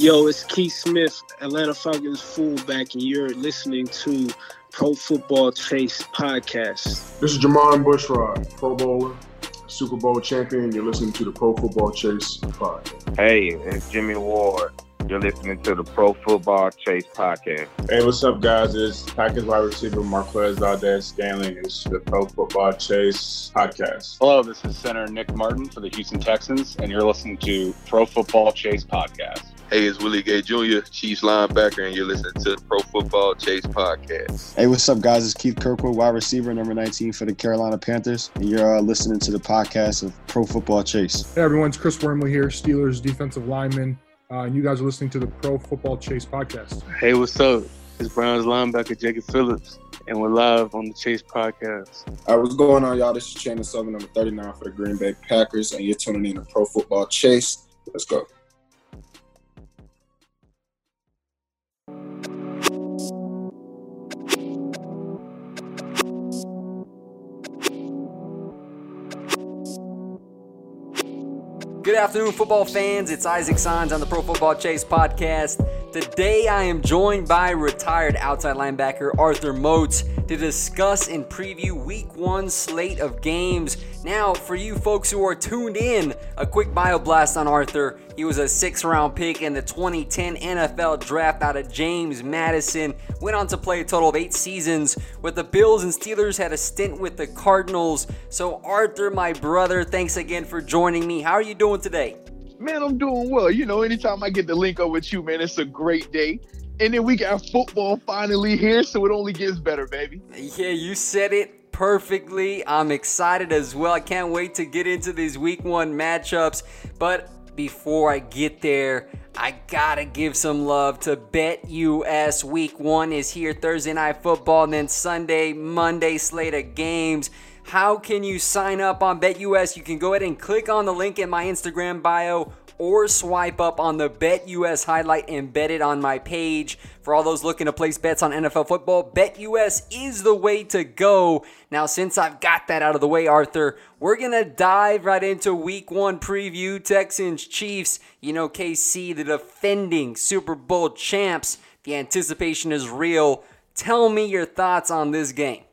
Yo, it's Keith Smith, Atlanta Falcons fullback, and you're listening to Pro Football Chase podcast. This is Jermon Bushrod, Pro Bowler, Super Bowl champion. You're listening to the Pro Football Chase podcast. Hey, it's Jimmy Ward. You're listening to the Pro Football Chase podcast. Hey, what's up, guys? It's Packers wide receiver Marquez Valdes-Scantling. It's the Pro Football Chase podcast. Hello, this is center Nick Martin for the Houston Texans, and you're listening to Pro Football Chase podcast. Hey, it's Willie Gay Jr., Chiefs linebacker, and you're listening to the Pro Football Chase podcast. Hey, what's up, guys? It's Keith Kirkwood, wide receiver, number 19 for the Carolina Panthers, and you're uh, listening to the podcast of Pro Football Chase. Hey, everyone, it's Chris Wormley here, Steelers defensive lineman, uh, and you guys are listening to the Pro Football Chase podcast. Hey, what's up? It's Browns linebacker Jacob Phillips, and we're live on the Chase podcast. All right, what's going on, y'all? This is Chandler Sullivan, number 39 for the Green Bay Packers, and you're tuning in to Pro Football Chase. Let's go. Good afternoon, football fans. It's Isaac Signs on the Pro Football Chase podcast. Today, I am joined by retired outside linebacker Arthur Moats to discuss and preview week one slate of games. Now, for you folks who are tuned in, a quick bio blast on Arthur. He was a six round pick in the 2010 NFL draft out of James Madison. Went on to play a total of eight seasons with the Bills and Steelers, had a stint with the Cardinals. So, Arthur, my brother, thanks again for joining me. How are you doing today? Man, I'm doing well. You know, anytime I get to link up with you, man, it's a great day. And then we got football finally here, so it only gets better, baby. Yeah, you said it perfectly. I'm excited as well. I can't wait to get into these week one matchups. But before I get there, I gotta give some love to BetUS. Week one is here Thursday night football, and then Sunday, Monday slate of games. How can you sign up on BetUS? You can go ahead and click on the link in my Instagram bio or swipe up on the BetUS highlight and bet it on my page. For all those looking to place bets on NFL football, BetUS is the way to go. Now, since I've got that out of the way, Arthur, we're going to dive right into week one preview Texans Chiefs. You know, KC, the defending Super Bowl champs. The anticipation is real. Tell me your thoughts on this game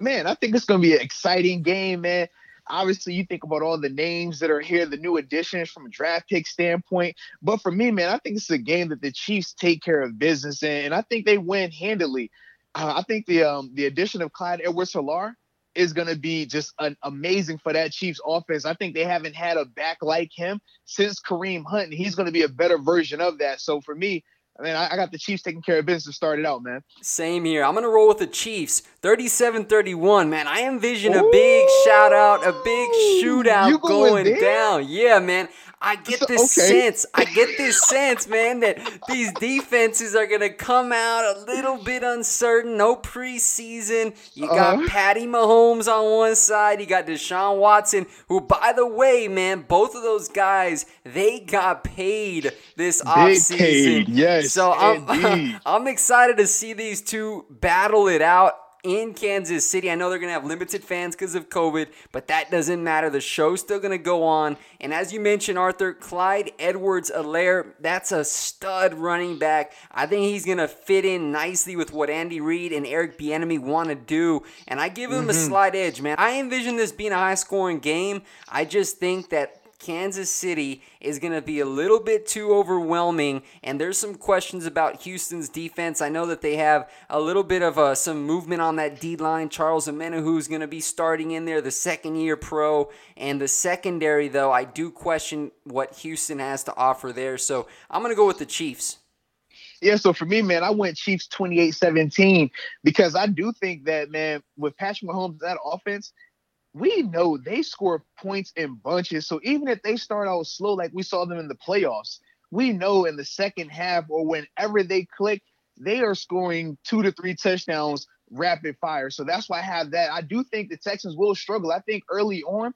man, I think it's to be an exciting game, man. Obviously, you think about all the names that are here, the new additions from a draft pick standpoint. But for me, man, I think it's a game that the Chiefs take care of business in, and I think they win handily. Uh, I think the um, the addition of Clyde Edwards-Helaire is going to be just an amazing for that Chiefs offense. I think they haven't had a back like him since Kareem Hunt, and he's going to be a better version of that. So for me, I mean, I, got the Chiefs taking care of business to start it out, man. Same here. I'm going to roll with the Chiefs. 37 31, man. I envision Ooh. a big shout out, a big shootout going down. Yeah, man. I get this okay. sense. I get this sense, man, that these defenses are gonna come out a little bit uncertain. No preseason. You got uh-huh. Patty Mahomes on one side. You got Deshaun Watson, who, by the way, man, both of those guys they got paid this offseason. Paid, yes. So I'm I'm excited to see these two battle it out in Kansas City. I know they're going to have limited fans because of COVID, but that doesn't matter. The show's still going to go on. And as you mentioned, Arthur, Clyde Edwards Helaire, that's a stud running back. I think he's going to fit in nicely with what Andy Reid and Eric Bieniemy want to do. And I give him mm-hmm. a slight edge, man. I envision this being a high scoring game. I just think that Kansas City is going to be a little bit too overwhelming. And there's some questions about Houston's defense. I know that they have a little bit of uh, some movement on that D line. Charles Omenihu is going to be starting in there, the second year pro. And the secondary, though, I do question what Houston has to offer there. So I'm going to go with the Chiefs. Yeah, so for me, man, I went Chiefs 28-17 because I do think that, man, with Patrick Mahomes, that offense, we know they score points in bunches. So even if they start out slow, like we saw them in the playoffs, we know in the second half or whenever they click, they are scoring two to three touchdowns rapid fire. So that's why I have that. I do think the Texans will struggle. I think early on,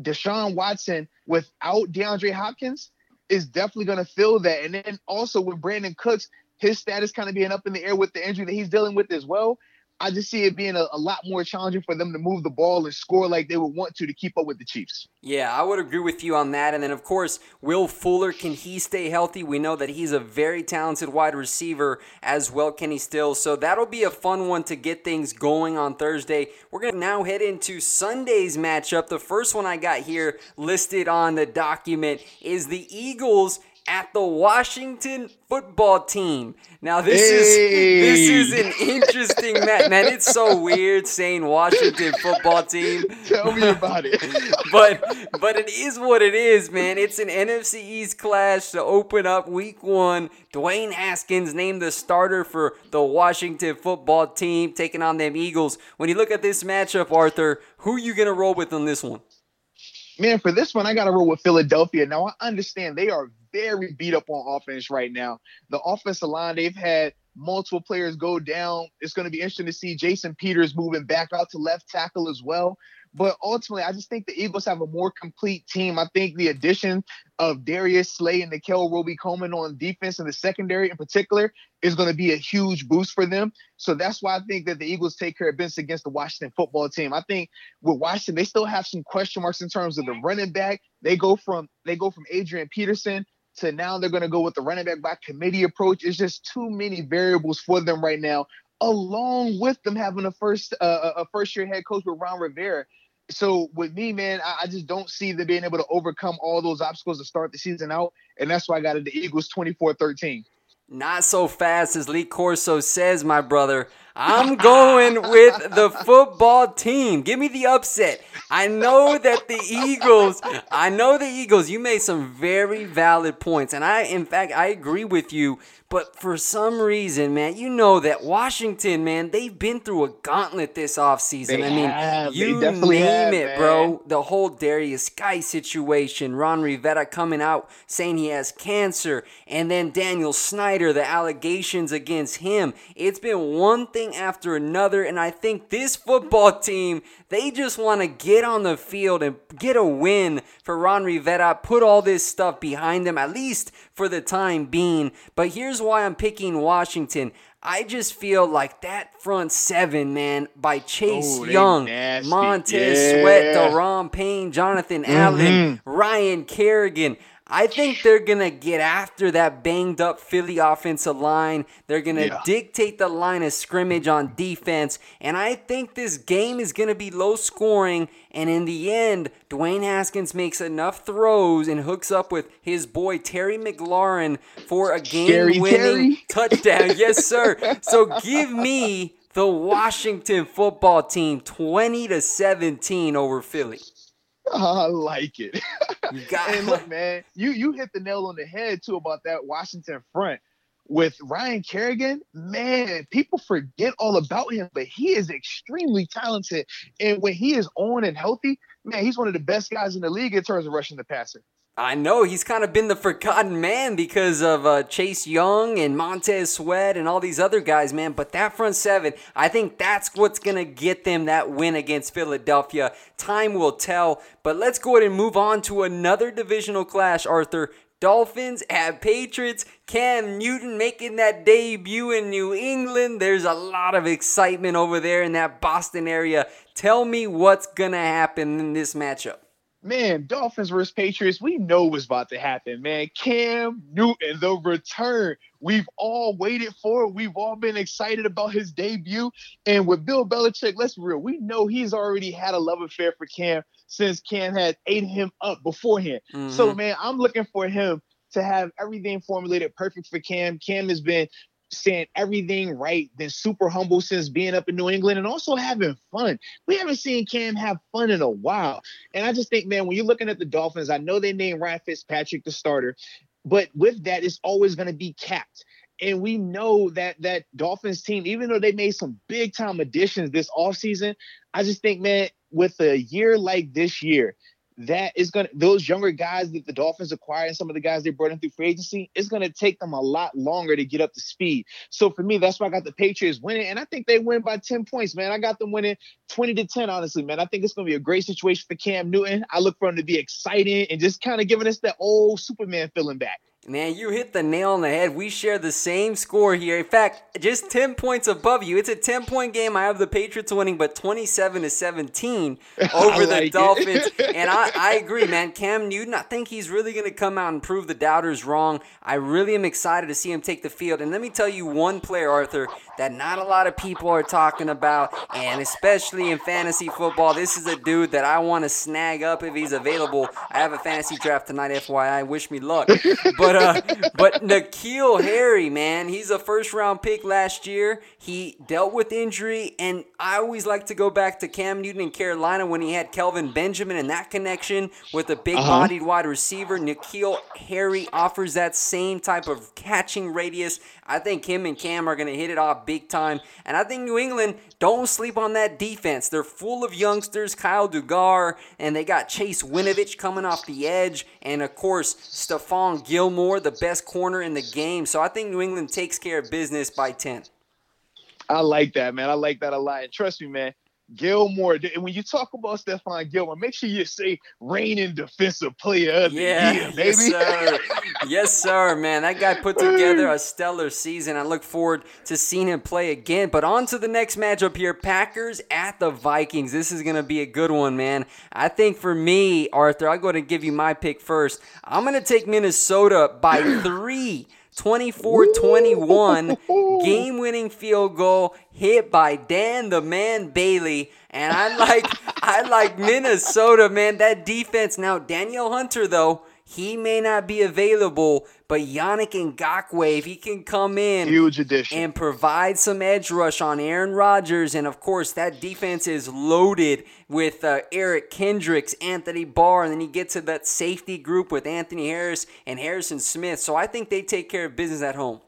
Deshaun Watson without DeAndre Hopkins is definitely going to feel that. And then also with Brandin Cooks, his status kind of being up in the air with the injury that he's dealing with as well. I just see it being a, a, lot more challenging for them to move the ball and score like they would want to to keep up with the Chiefs. Yeah, I would agree with you on that. And then, of course, Will Fuller, can he stay healthy? We know that he's a very talented wide receiver as well, he still? So that'll be a fun one to get things going on Thursday. We're going to now head into Sunday's matchup. The first one I got here listed on the document is the Eagles at the Washington football team. Now this hey. is this is an interesting match. Man, it's so weird saying Washington football team. Tell me about it. but but it is what it is, man. It's an NFC East clash to open up week one. Dwayne Haskins named the starter for the Washington football team, taking on them Eagles. When you look at this matchup, Arthur, who are you gonna roll with on this one? Man, for this one, I got to roll with Philadelphia. Now, I understand they are very beat up on offense right now. The offensive line, they've had multiple players go down. It's going to be interesting to see Jason Peters moving back out to left tackle as well. But ultimately, I just think the Eagles have a more complete team. I think the addition of Darius Slay and Nickell Robey-Coleman on defense and the secondary in particular is going to be a huge boost for them. So that's why I think that the Eagles take care of business against the Washington football team. I think with Washington, they still have some question marks in terms of the running back. They go from they go from Adrian Peterson to now they're going to go with the running back by committee approach. It's just too many variables for them right now. Along with them having a first uh, a first year head coach with Ron Rivera. So with me, man, I, I, just don't see them being able to overcome all those obstacles to start the season out, and that's why I got it. The Eagles 24-13. Not so fast as Lee Corso says, my brother. I'm going with the football team. Give me the upset. I know that the Eagles, I know the Eagles, you made some very valid points. And I, in fact, I agree with you but for some reason, man, you know that Washington, man, they've been through a gauntlet this offseason. They I mean, have. you name have, it, man. bro. The whole Darius Guice situation, Ron Rivera coming out saying he has cancer, and then Daniel Snyder, the allegations against him. It's been one thing after another, and I think this football team, they just want to get on the field and get a win for Ron Rivera, put all this stuff behind them, at least for the time being. But here's why I'm picking Washington. I just feel like that front seven, man, by Chase Young, nasty. Montez yeah. Sweat, Daron Payne, Jonathan mm-hmm. Allen, Ryan Kerrigan. I think they're going to get after that banged up Philly offensive line. They're going to yeah. dictate the line of scrimmage on defense. And I think this game is going to be low scoring. And in the end, Dwayne Haskins makes enough throws and hooks up with his boy Terry McLaurin for a game winning touchdown. yes, sir. So give me the Washington football team 20 to 17 over Philly. I like it. You got and look, man, you you hit the nail on the head too about that Washington front with Ryan Kerrigan. Man, people forget all about him, but he is extremely talented. And when he is on and healthy, man, he's one of the best guys in the league in terms of rushing the passer. I know he's kind of been the forgotten man because of uh, Chase Young and Montez Sweat and all these other guys, man. But that front seven, I think that's what's going to get them that win against Philadelphia. Time will tell. But let's go ahead and move on to another divisional clash, Arthur. Dolphins at Patriots. Cam Newton making that debut in New England. There's a lot of excitement over there in that Boston area. Tell me what's going to happen in this matchup man, Dolphins versus Patriots, we know what's about to happen, man. Cam Newton, the return. We've all waited for it. We've all been excited about his debut. And with Bill Belichick, let's be real, we know he's already had a love affair for Cam since Cam had ate him up beforehand. Mm-hmm. So, man, I'm looking for him to have everything formulated perfect for Cam. Cam has been saying everything right, then super humble since being up in New England and also having fun. We haven't seen Cam have fun in a while. And I just think, man, when you're looking at the Dolphins, I know they named Ryan Fitzpatrick the starter, but with that, it's always going to be capped. And we know that that Dolphins team, even though they made some big time additions this offseason, I just think, man, with a year like this year, that is going to those younger guys that the Dolphins acquired and some of the guys they brought in through free agency is going to take them a lot longer to get up to speed. So for me, that's why I got the Patriots winning, and I think they win by 10 points, man. I got them winning 20 to 10, honestly, man. I think it's going to be a great situation for Cam Newton. I look for him to be exciting and just kind of giving us that old Superman feeling back. Man, you hit the nail on the head. We share the same score here. In fact, just 10 points above you. It's a 10 point game. I have the Patriots winning, but 27 to 17 over like the Dolphins. and I, I agree, man. Cam Newton, I think he's really going to come out and prove the doubters wrong. I really am excited to see him take the field. And let me tell you one player, Arthur, that not a lot of people are talking about, and especially in fantasy football. This is a dude that I want to snag up if he's available. I have a fantasy draft tonight, FYI. Wish me luck. But uh, but N'Keal Harry, man, he's a first round pick last year. He dealt with injury, and I always like to go back to Cam Newton in Carolina when he had Kelvin Benjamin and that connection with a big bodied uh-huh. wide receiver. N'Keal Harry offers that same type of catching radius. I think him and Cam are going to hit it off big time. And I think New England, don't sleep on that defense. They're full of youngsters, Kyle Dugger, and they got Chase Winovich coming off the edge. And of course, Stephon Gilmore, the best corner in the game. So I think New England takes care of business by 10. I like that, man. I like that a lot. And trust me, man, Gilmore. And when you talk about Stephon Gilmore, make sure you say reigning defensive player of yeah, the year, baby. Yes, sir. yes, sir, man. That guy put together a stellar season. I look forward to seeing him play again. But on to the next matchup here Packers at the Vikings. This is going to be a good one, man. I think for me, Arthur, I'll go ahead and give you my pick first. I'm going to take Minnesota by three. 24 21 game winning field goal hit by Dan the Man Bailey. And I like I like Minnesota, man. That defense. Now, Danielle Hunter, though, he may not be available, but Yannick Ngakoue, if he can come in Huge addition. and provide some edge rush on Aaron Rodgers, and of course that defense is loaded with uh, Eric Kendricks, Anthony Barr, and then you get to that safety group with Anthony Harris and Harrison Smith. So I think they take care of business at home.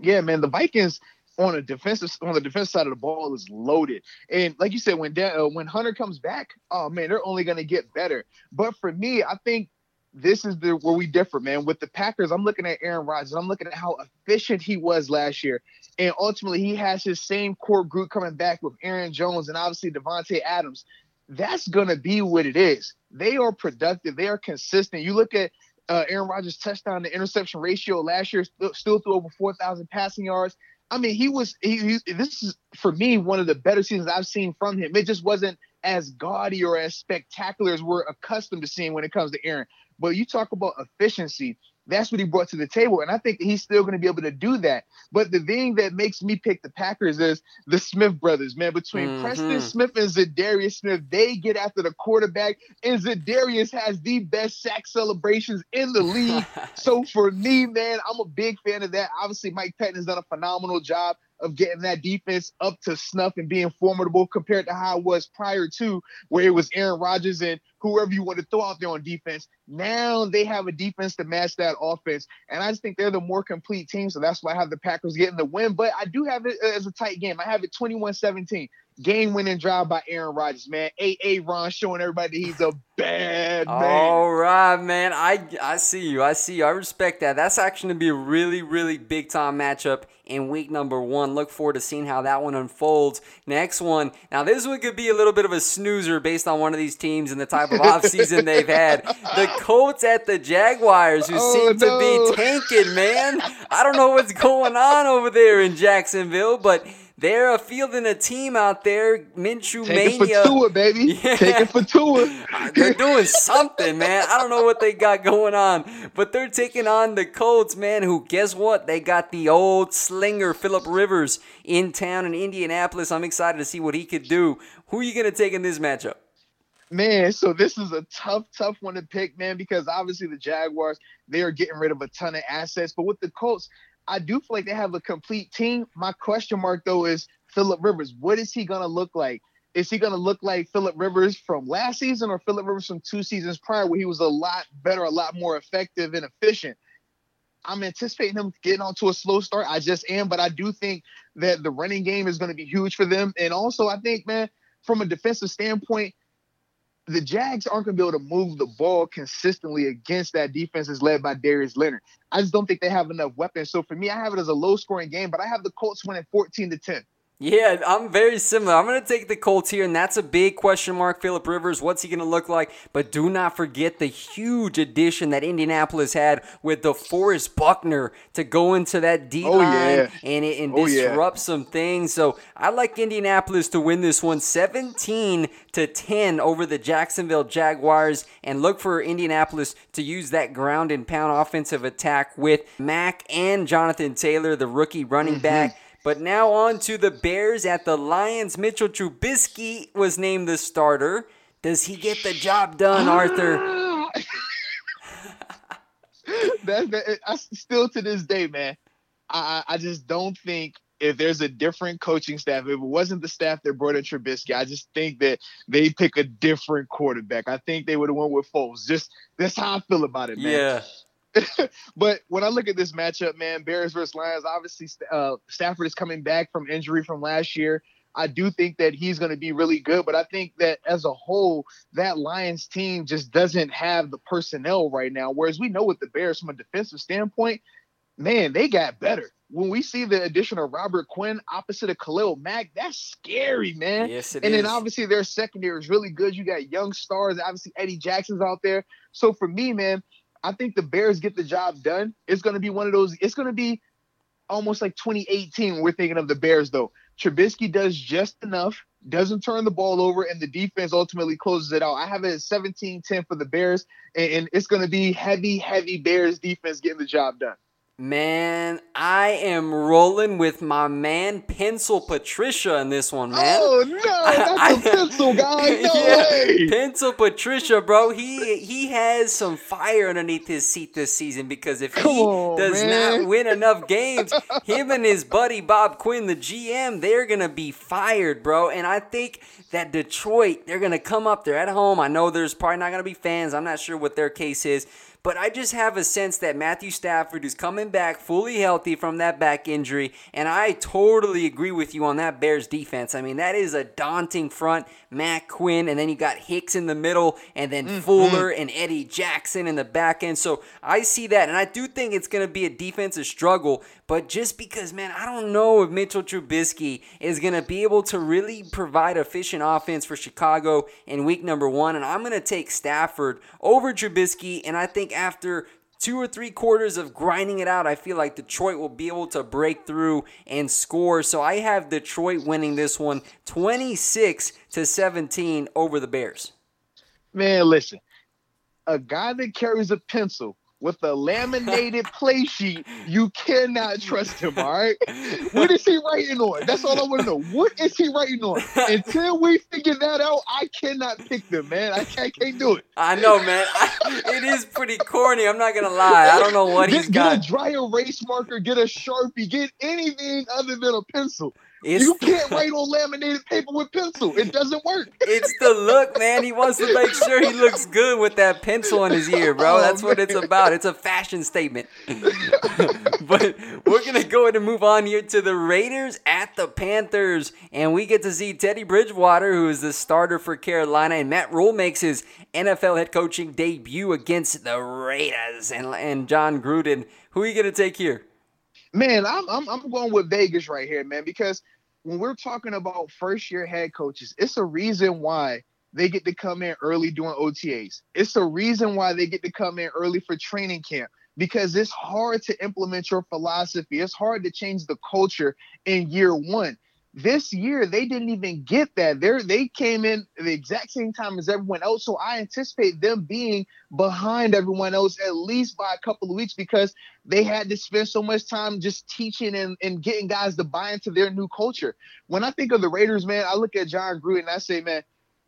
Yeah, man, the Vikings on a defensive on the defense side of the ball is loaded. And like you said, when uh, when Hunter comes back, oh man, they're only going to get better. But for me, I think this is the where we differ, man. With the Packers, I'm looking at Aaron Rodgers. I'm looking at how efficient he was last year, and ultimately he has his same core group coming back with Aaron Jones and obviously Davante Adams. That's gonna be what it is. They are productive. They are consistent. You look at uh, Aaron Rodgers' touchdown to interception ratio last year, still, still threw over 4,000 passing yards. I mean, he was he, he, This is for me one of the better seasons I've seen from him. It just wasn't as gaudy or as spectacular as we're accustomed to seeing when it comes to Aaron. But you talk about efficiency. That's what he brought to the table. And I think he's still going to be able to do that. But the thing that makes me pick the Packers is the Smith brothers, man. Between mm-hmm. Preston Smith and Za'Darius Smith, they get after the quarterback. And Za'Darius has the best sack celebrations in the league. so for me, man, I'm a big fan of that. Obviously, Mike Pettine has done a phenomenal job of getting that defense up to snuff and being formidable compared to how it was prior to where it was Aaron Rodgers and whoever you want to throw out there on defense. Now they have a defense to match that offense. And I just think they're the more complete team. So that's why I have the Packers getting the win. But I do have it uh, as a tight game. I have it 21 17. game winning drive by Aaron Rodgers, man. A Ron showing everybody he's a bad man. All right, man. I I see you. I see you. I respect that. That's actually going to be a really, really big time matchup in week number one. Look forward to seeing how that one unfolds. Next one. Now, this one could be a little bit of a snoozer based on one of these teams and the type of offseason they've had. The Colts at the Jaguars, who Oh, seem to be tanking, man. I don't know what's going on over there in Jacksonville, but they're a fielding a team out there, Minshew Take it for Tua, baby. Take it for Tua. They're doing something, man. I don't know what they got going on, but they're taking on the Colts, man. Who, guess what? They got the old slinger, Philip Rivers, in town in Indianapolis. I'm excited to see what he could do. Who are you going to take in this matchup? Man, so this is a tough, tough one to pick, man, because obviously the Jaguars, they are getting rid of a ton of assets. But with the Colts, I do feel like they have a complete team. My question mark, though, is Philip Rivers. What is he going to look like? Is he going to look like Philip Rivers from last season or Philip Rivers from two seasons prior, where he was a lot better, a lot more effective and efficient? I'm anticipating him getting onto a slow start. I just am, but I do think that the running game is going to be huge for them. And also, I think, man, from a defensive standpoint, the Jags aren't going to be able to move the ball consistently against that defense is led by Darius Leonard. I just don't think they have enough weapons. So for me, I have it as a low scoring game, but I have the Colts winning 14 to 10. Yeah, I'm very similar. I'm going to take the Colts here, and that's a big question mark. Philip Rivers, what's he going to look like? But do not forget the huge addition that Indianapolis had with DeForest Buckner to go into that D line Oh, yeah. and, it- and Oh, yeah. disrupt some things. So I like Indianapolis to win this one 17 to 10 over the Jacksonville Jaguars, and look for Indianapolis to use that ground and pound offensive attack with Mack and Jonathan Taylor, the rookie running Mm-hmm. back. But now on to the Bears at the Lions. Mitchell Trubisky was named the starter. Does he get the job done, ah! Arthur? that, that I, still to this day, man, I, I I just don't think if there's a different coaching staff, if it wasn't the staff that brought in Trubisky, I just think that they pick a different quarterback. I think they would have went with Foles. Just that's how I feel about it, man. Yeah. but when I look at this matchup, man, Bears versus Lions, obviously uh, Stafford is coming back from injury from last year. I do think that he's going to be really good, but I think that as a whole, that Lions team just doesn't have the personnel right now. Whereas we know with the Bears, from a defensive standpoint, man, they got better. When we see the addition of Robert Quinn opposite of Khalil Mack, that's scary, man. Yes, it and is. then obviously their secondary is really good. You got young stars, obviously Eddie Jackson's out there. So for me, man, I think the Bears get the job done. It's going to be one of those. It's going to be almost like 2018. When we're thinking of the Bears, though. Trubisky does just enough, doesn't turn the ball over, and the defense ultimately closes it out. I have it at 17-10 for the Bears, and, and it's going to be heavy, heavy Bears defense getting the job done. Man, I am rolling with my man Pencil Patricia in this one, man. Oh no, that's a pencil guy. No way. Pencil Patricia, bro. He he has some fire underneath his seat this season because if Come he on, does man. not win enough games, him and his buddy Bob Quinn, the GM, they're gonna be fired, bro. And I think that Detroit, they're gonna come up there at home. I know there's probably not gonna be fans. I'm not sure what their case is. But I just have a sense that Matthew Stafford is coming back fully healthy from that back injury, and I totally agree with you on that Bears defense. I mean, that is a daunting front. Matt Quinn, and then you got Hicks in the middle, and then mm-hmm. Fuller and Eddie Jackson in the back end. So I see that, and I do think it's going to be a defensive struggle. But just because, man, I don't know if Mitchell Trubisky is going to be able to really provide efficient offense for Chicago in week number one, and I'm going to take Stafford over Trubisky, and I think after two or three quarters of grinding it out, I feel like Detroit will be able to break through and score. So I have Detroit winning this one 26 to 17 over the Bears. Man, listen, a guy that carries a pencil with a laminated play sheet, you cannot trust him, all right? What is he writing on? That's all I want to know. What is he writing on? Until we figure that out, I cannot pick them, man. I can't, can't do it. I know, man. I, it is pretty corny. I'm not gonna lie. I don't know what he's get got. Get a dry erase marker, get a sharpie, get anything other than a pencil. It's, you can't write on laminated paper with pencil. It doesn't work. It's the look, man. He wants to make sure he looks good with that pencil in his ear, bro. Oh, That's what it's about. It's a fashion statement. but we're gonna go ahead and move on here to the Raiders at the Panthers, and we get to see Teddy Bridgewater, who is the starter for Carolina, and Matt Rhule makes his NFL head coaching debut against the Raiders, and and Jon Gruden. Who are you gonna take here? Man, I'm, I'm I'm going with Vegas right here, man, because when we're talking about first year head coaches, it's a reason why they get to come in early doing OTAs. It's a reason why they get to come in early for training camp because it's hard to implement your philosophy. It's hard to change the culture in year one. This year, they didn't even get that. They they came in the exact same time as everyone else. So I anticipate them being behind everyone else at least by a couple of weeks because they had to spend so much time just teaching and, and getting guys to buy into their new culture. When I think of the Raiders, man, I look at Jon Gruden and I say, man,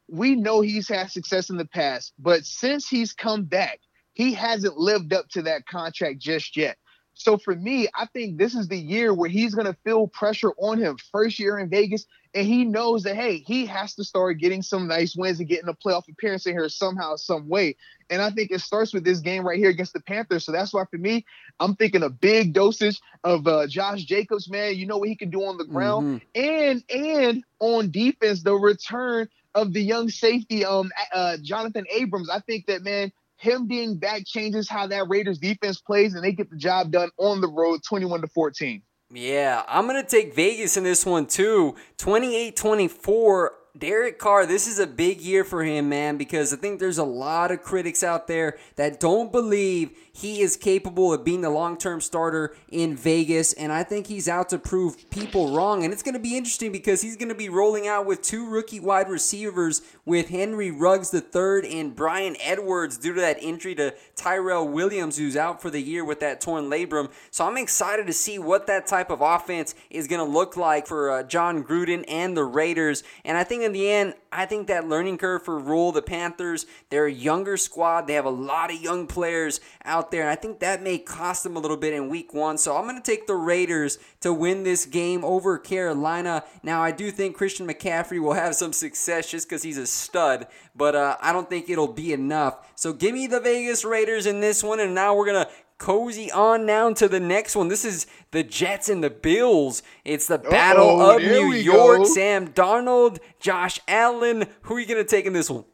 we know he's had success in the past, but since he's come back, he hasn't lived up to that contract just yet. So for me, I think this is the year where he's going to feel pressure on him. First year in Vegas, and he knows that hey, he has to start getting some nice wins and getting a playoff appearance in here somehow, some way. And I think it starts with this game right here against the Panthers. So that's why for me, I'm thinking a big dosage of uh, Josh Jacobs, man. You know what he can do on the ground, mm-hmm. and and on defense, the return of the young safety, um, uh, Johnathan Abrams. I think that man him being back changes how that Raiders defense plays, and they get the job done on the road, 21 to 14. Yeah, I'm going to take Vegas in this one too. 28 24. Derek Carr, this is a big year for him, man, because I think there's a lot of critics out there that don't believe he is capable of being the long term starter in Vegas, and I think he's out to prove people wrong. And it's going to be interesting because he's going to be rolling out with two rookie wide receivers with Henry Ruggs III and Bryan Edwards due to that injury to Tyrell Williams, who's out for the year with that torn labrum. So I'm excited to see what that type of offense is going to look like for uh, Jon Gruden and the Raiders. And I think in the end, I think that learning curve for Rhule, the Panthers, they're a younger squad. They have a lot of young players out there, and I think that may cost them a little bit in week one. So I'm going to take the Raiders to win this game over Carolina. Now, I do think Christian McCaffrey will have some success just because he's a stud, but uh, I don't think it'll be enough. So give me the Vegas Raiders in this one, and now we're going to cozy on down to the next one. This is the Jets and the Bills. It's the Battle Uh-oh, of New York. Go. Sam Darnold, Josh Allen. Who are you going to take in this one?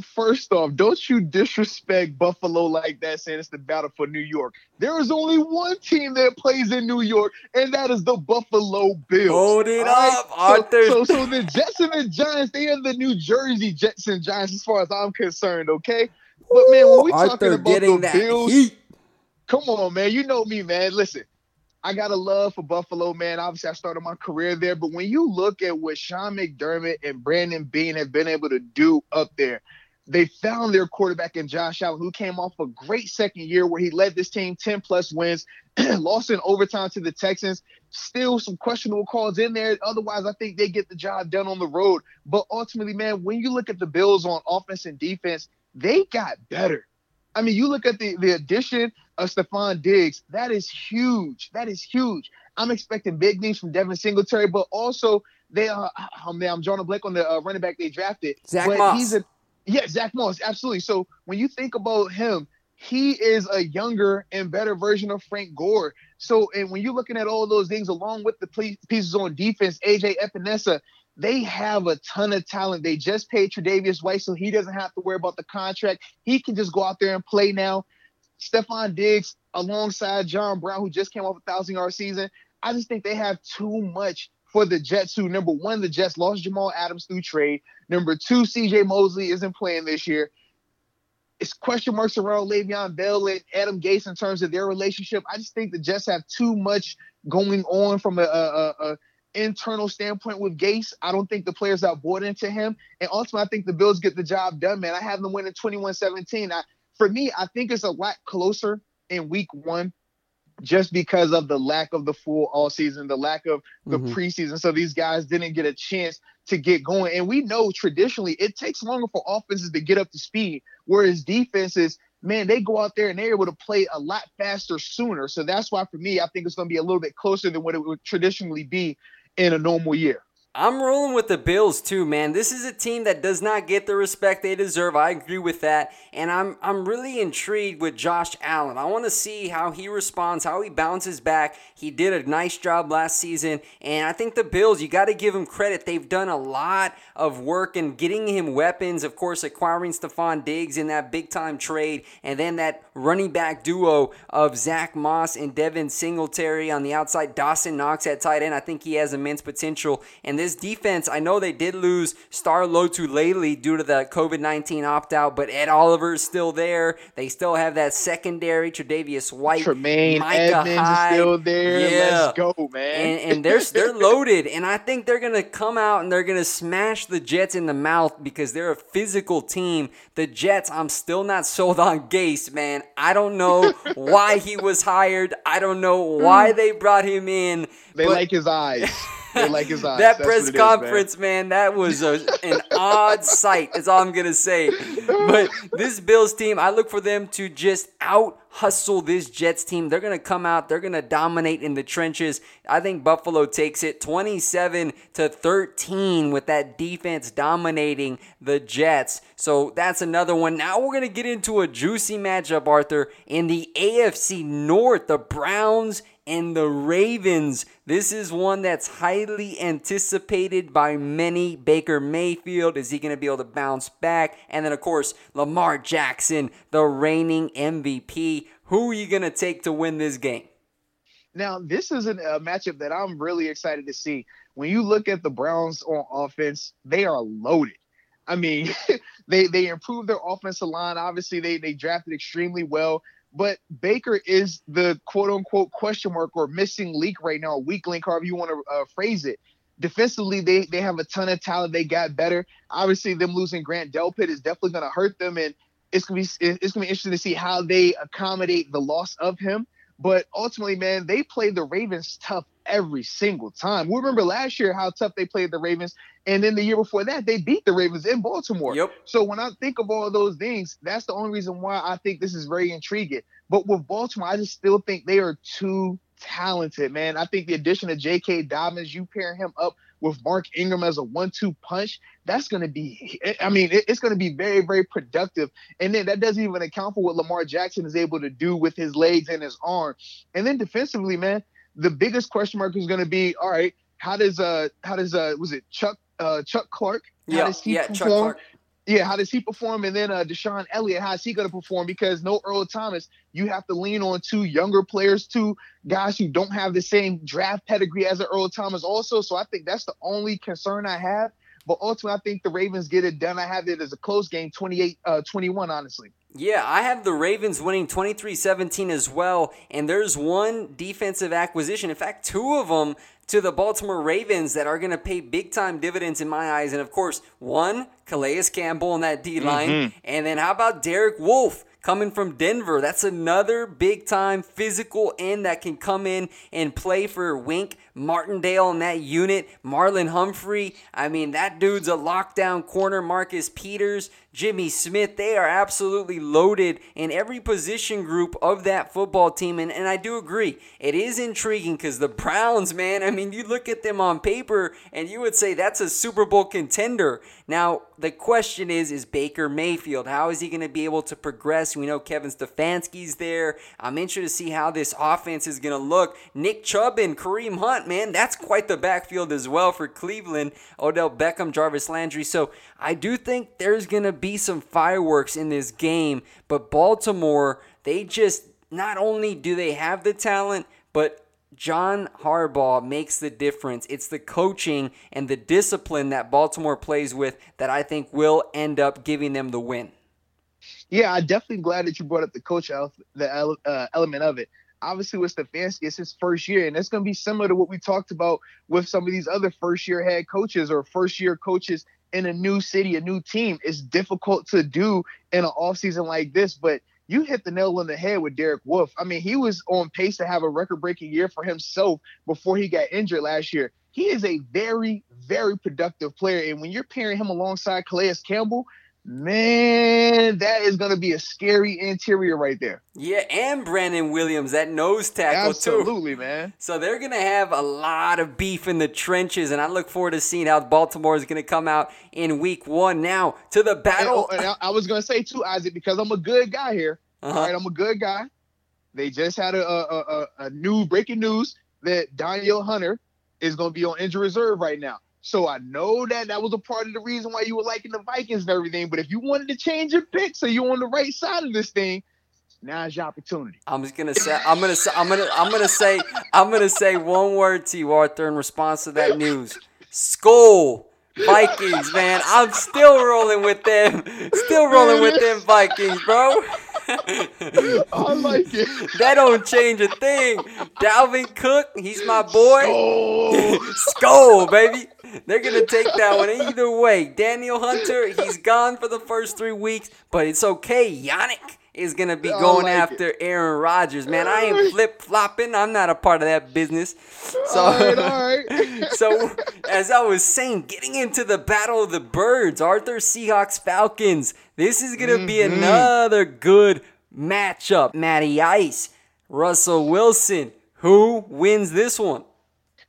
First off, don't you disrespect Buffalo like that, saying it's the battle for New York. There is only one team that plays in New York, and that is the Buffalo Bills. Hold it right? up, Arthur. So, so, so the Jets and the Giants, they are the New Jersey Jets and Giants, as far as I'm concerned. Okay, but man, when we Arthur talking about the Bills, heat. Come on, man. You know me, man. Listen, I got a love for Buffalo, man. Obviously, I started my career there. But when you look at what Sean McDermott and Brandon Beane have been able to do up there, they found their quarterback in Josh Allen, who came off a great second year where he led this team 10 plus wins, lost in overtime to the Texans. Still some questionable calls in there. Otherwise, I think they get the job done on the road. But ultimately, man, when you look at the Bills on offense and defense, they got better. I mean, you look at the, the addition of Stefon Diggs. That is huge. That is huge. I'm expecting big things from Devin Singletary, but also they are. Uh, oh man, I'm drawing a blank on the uh, running back they drafted. Zach but Moss. He's a, yeah, Zach Moss, absolutely. So when you think about him, he is a younger and better version of Frank Gore. So, and when you're looking at all those things along with the pieces on defense, AJ Epenesa, they have a ton of talent. They just paid Tre'Davious White, so he doesn't have to worry about the contract. He can just go out there and play now. Stefon Diggs alongside John Brown, who just came off a thousand yard season. I just think they have too much for the Jets, who number one, the Jets lost Jamal Adams through trade. Number two, CJ Mosley isn't playing this year. It's question marks around Le'Veon Bell and Adam Gase in terms of their relationship. I just think the Jets have too much going on from a, a, a internal standpoint with Gase. I don't think the players are bought into him. And ultimately, I think the Bills get the job done, man. I have them winning 21 17. For me, I think it's a lot closer in week one just because of the lack of the full all season, the lack of the mm-hmm. preseason. So these guys didn't get a chance to get going. And we know traditionally it takes longer for offenses to get up to speed, whereas defenses, man, they go out there and they're able to play a lot faster sooner. So that's why for me, I think it's going to be a little bit closer than what it would traditionally be in a normal year. I'm rolling with the Bills too, man. This is a team that does not get the respect they deserve. I agree with that. And I'm I'm really intrigued with Josh Allen. I want to see how he responds, how he bounces back. He did a nice job last season, and I think the Bills, you got to give him credit. They've done a lot of work in getting him weapons, of course, acquiring Stefon Diggs in that big time trade, and then that running back duo of Zach Moss and Devin Singletary on the outside, Dawson Knox at tight end. I think he has immense potential. And this defense, I know they did lose Star Lotulelei due to the COVID 19 opt out, but Ed Oliver is still there. They still have that secondary, Tre'Davious White, Tremaine Micah Edmunds Hyde. is still there. Yeah. Let's go, man. And, and they're they're loaded, and I think they're gonna come out and they're gonna smash the Jets in the mouth because they're a physical team. The Jets, I'm still not sold on Gase, man. I don't know why he was hired. I don't know why they brought him in. they but- like his eyes. They like his eyes. that That's press it is, man. conference, man. that was a, an odd sight. That's all I'm gonna say. But this Bills team, I look for them to just out hustle this Jets team. They're gonna come out. They're gonna dominate in the trenches. I think Buffalo takes it 27 to 13 with that defense dominating the Jets. So that's another one. Now we're gonna get into a juicy matchup, Arthur, in the AFC North. The Browns and the Ravens. This is one that's highly anticipated by many. Baker Mayfield, is he going to be able to bounce back? And then, of course, Lamar Jackson, the reigning MVP. Who are you going to take to win this game? Now, this is a matchup that I'm really excited to see. When you look at the Browns on offense, they are loaded. I mean, they they improved their offensive line. Obviously, they they drafted extremely well. But Baker is the quote unquote question mark or missing link right now, weak link, however you want to uh, phrase it. Defensively, they they have a ton of talent. They got better. Obviously, them losing Grant Delpit is definitely going to hurt them, and it's gonna be it's gonna be interesting to see how they accommodate the loss of him. But ultimately, man, they played the Ravens tough every single time. We remember last year how tough they played the Ravens, and then the year before that, they beat the Ravens in Baltimore. Yep. So when I think of all those things, that's the only reason why I think this is very intriguing. But with Baltimore, I just still think they are too talented, man. I think the addition of J.K. Dobbins, you pair him up with Mark Ingram as a one-two punch, that's going to be, I mean, it's going to be very, very productive. And then that doesn't even account for what Lamar Jackson is able to do with his legs and his arm. And then defensively, man, the biggest question mark is going to be, all right, how does uh how does uh was it Chuck uh Chuck Clark? How Yeah, does he yeah, Chuck? Clark. Yeah, how does he perform? And then uh DeShon Elliott, how is he going to perform? Because no Earl Thomas, you have to lean on two younger players, two guys who don't have the same draft pedigree as an Earl Thomas, also. So I think that's the only concern I have. But ultimately, I think the Ravens get it done. I have it as a close game, 28 uh, 21, honestly. Yeah, I have the Ravens winning 23 17 as well. And there's one defensive acquisition, in fact, two of them to the Baltimore Ravens that are going to pay big time dividends in my eyes. And of course, one, Calais Campbell on that D line. Mhm. And then how about Derek Wolfe? Coming from Denver. That's another big time physical end that can come in and play for Wink Martindale in that unit. Marlon Humphrey. I mean, that dude's a lockdown corner. Marcus Peters, Jimmy Smith. They are absolutely loaded in every position group of that football team. And, and I do agree. It is intriguing because the Browns, man, I mean, you look at them on paper and you would say that's a Super Bowl contender. Now, the question is, is Baker Mayfield? How is he going to be able to progress? We know Kevin Stefanski's there. I'm interested to see how this offense is going to look. Nick Chubb and Kareem Hunt, man, that's quite the backfield as well for Cleveland. Odell Beckham, Jarvis Landry. So I do think there's going to be some fireworks in this game, but Baltimore, they just not only do they have the talent, but John Harbaugh makes the difference. It's the coaching and the discipline that Baltimore plays with that I think will end up giving them the win. Yeah, I'm definitely glad that you brought up the coach the uh, element of it. Obviously, with Stefanski, it's his first year, and it's going to be similar to what we talked about with some of these other first year head coaches or first year coaches in a new city, a new team. It's difficult to do in an offseason like this, but you hit the nail on the head with Derek Wolfe. I mean, he was on pace to have a record breaking year for himself before he got injured last year. He is a very, very productive player. And when you're pairing him alongside Calais Campbell, Man, that is going to be a scary interior right there. Yeah, and Brandon Williams, that nose tackle Absolutely, too. Absolutely, man. So they're going to have a lot of beef in the trenches, and I look forward to seeing how Baltimore is going to come out in week one. Now, to the battle. And, oh, and I, I, was going to say, too, Isaac, because I'm a good guy here. Uh-huh. All right, I'm a good guy. They just had a, a, a, a new breaking news that Danielle Hunter is going to be on injury reserve right now. So I know that that was a part of the reason why you were liking the Vikings and everything. But if you wanted to change your pick so you're on the right side of this thing, now's your opportunity. I'm just gonna say I'm gonna say I'm gonna I'm gonna say I'm gonna say one word to you, Arthur, in response to that news. Skol. Vikings, man. I'm still rolling with them. Still rolling with them Vikings, bro. I like it. That don't change a thing. Dalvin Cook, he's my boy. Skol, Skol baby. They're gonna take that one either way. Danielle Hunter, he's gone for the first three weeks, but it's okay. Yannick is gonna be going like after it. Aaron Rodgers, man. I ain't flip flopping. I'm not a part of that business. So, all right, all right. so as I was saying, getting into the battle of the birds, Arthur Seahawks Falcons. This is gonna mm-hmm. be another good matchup. Matty Ice, Russell Wilson. Who wins this one?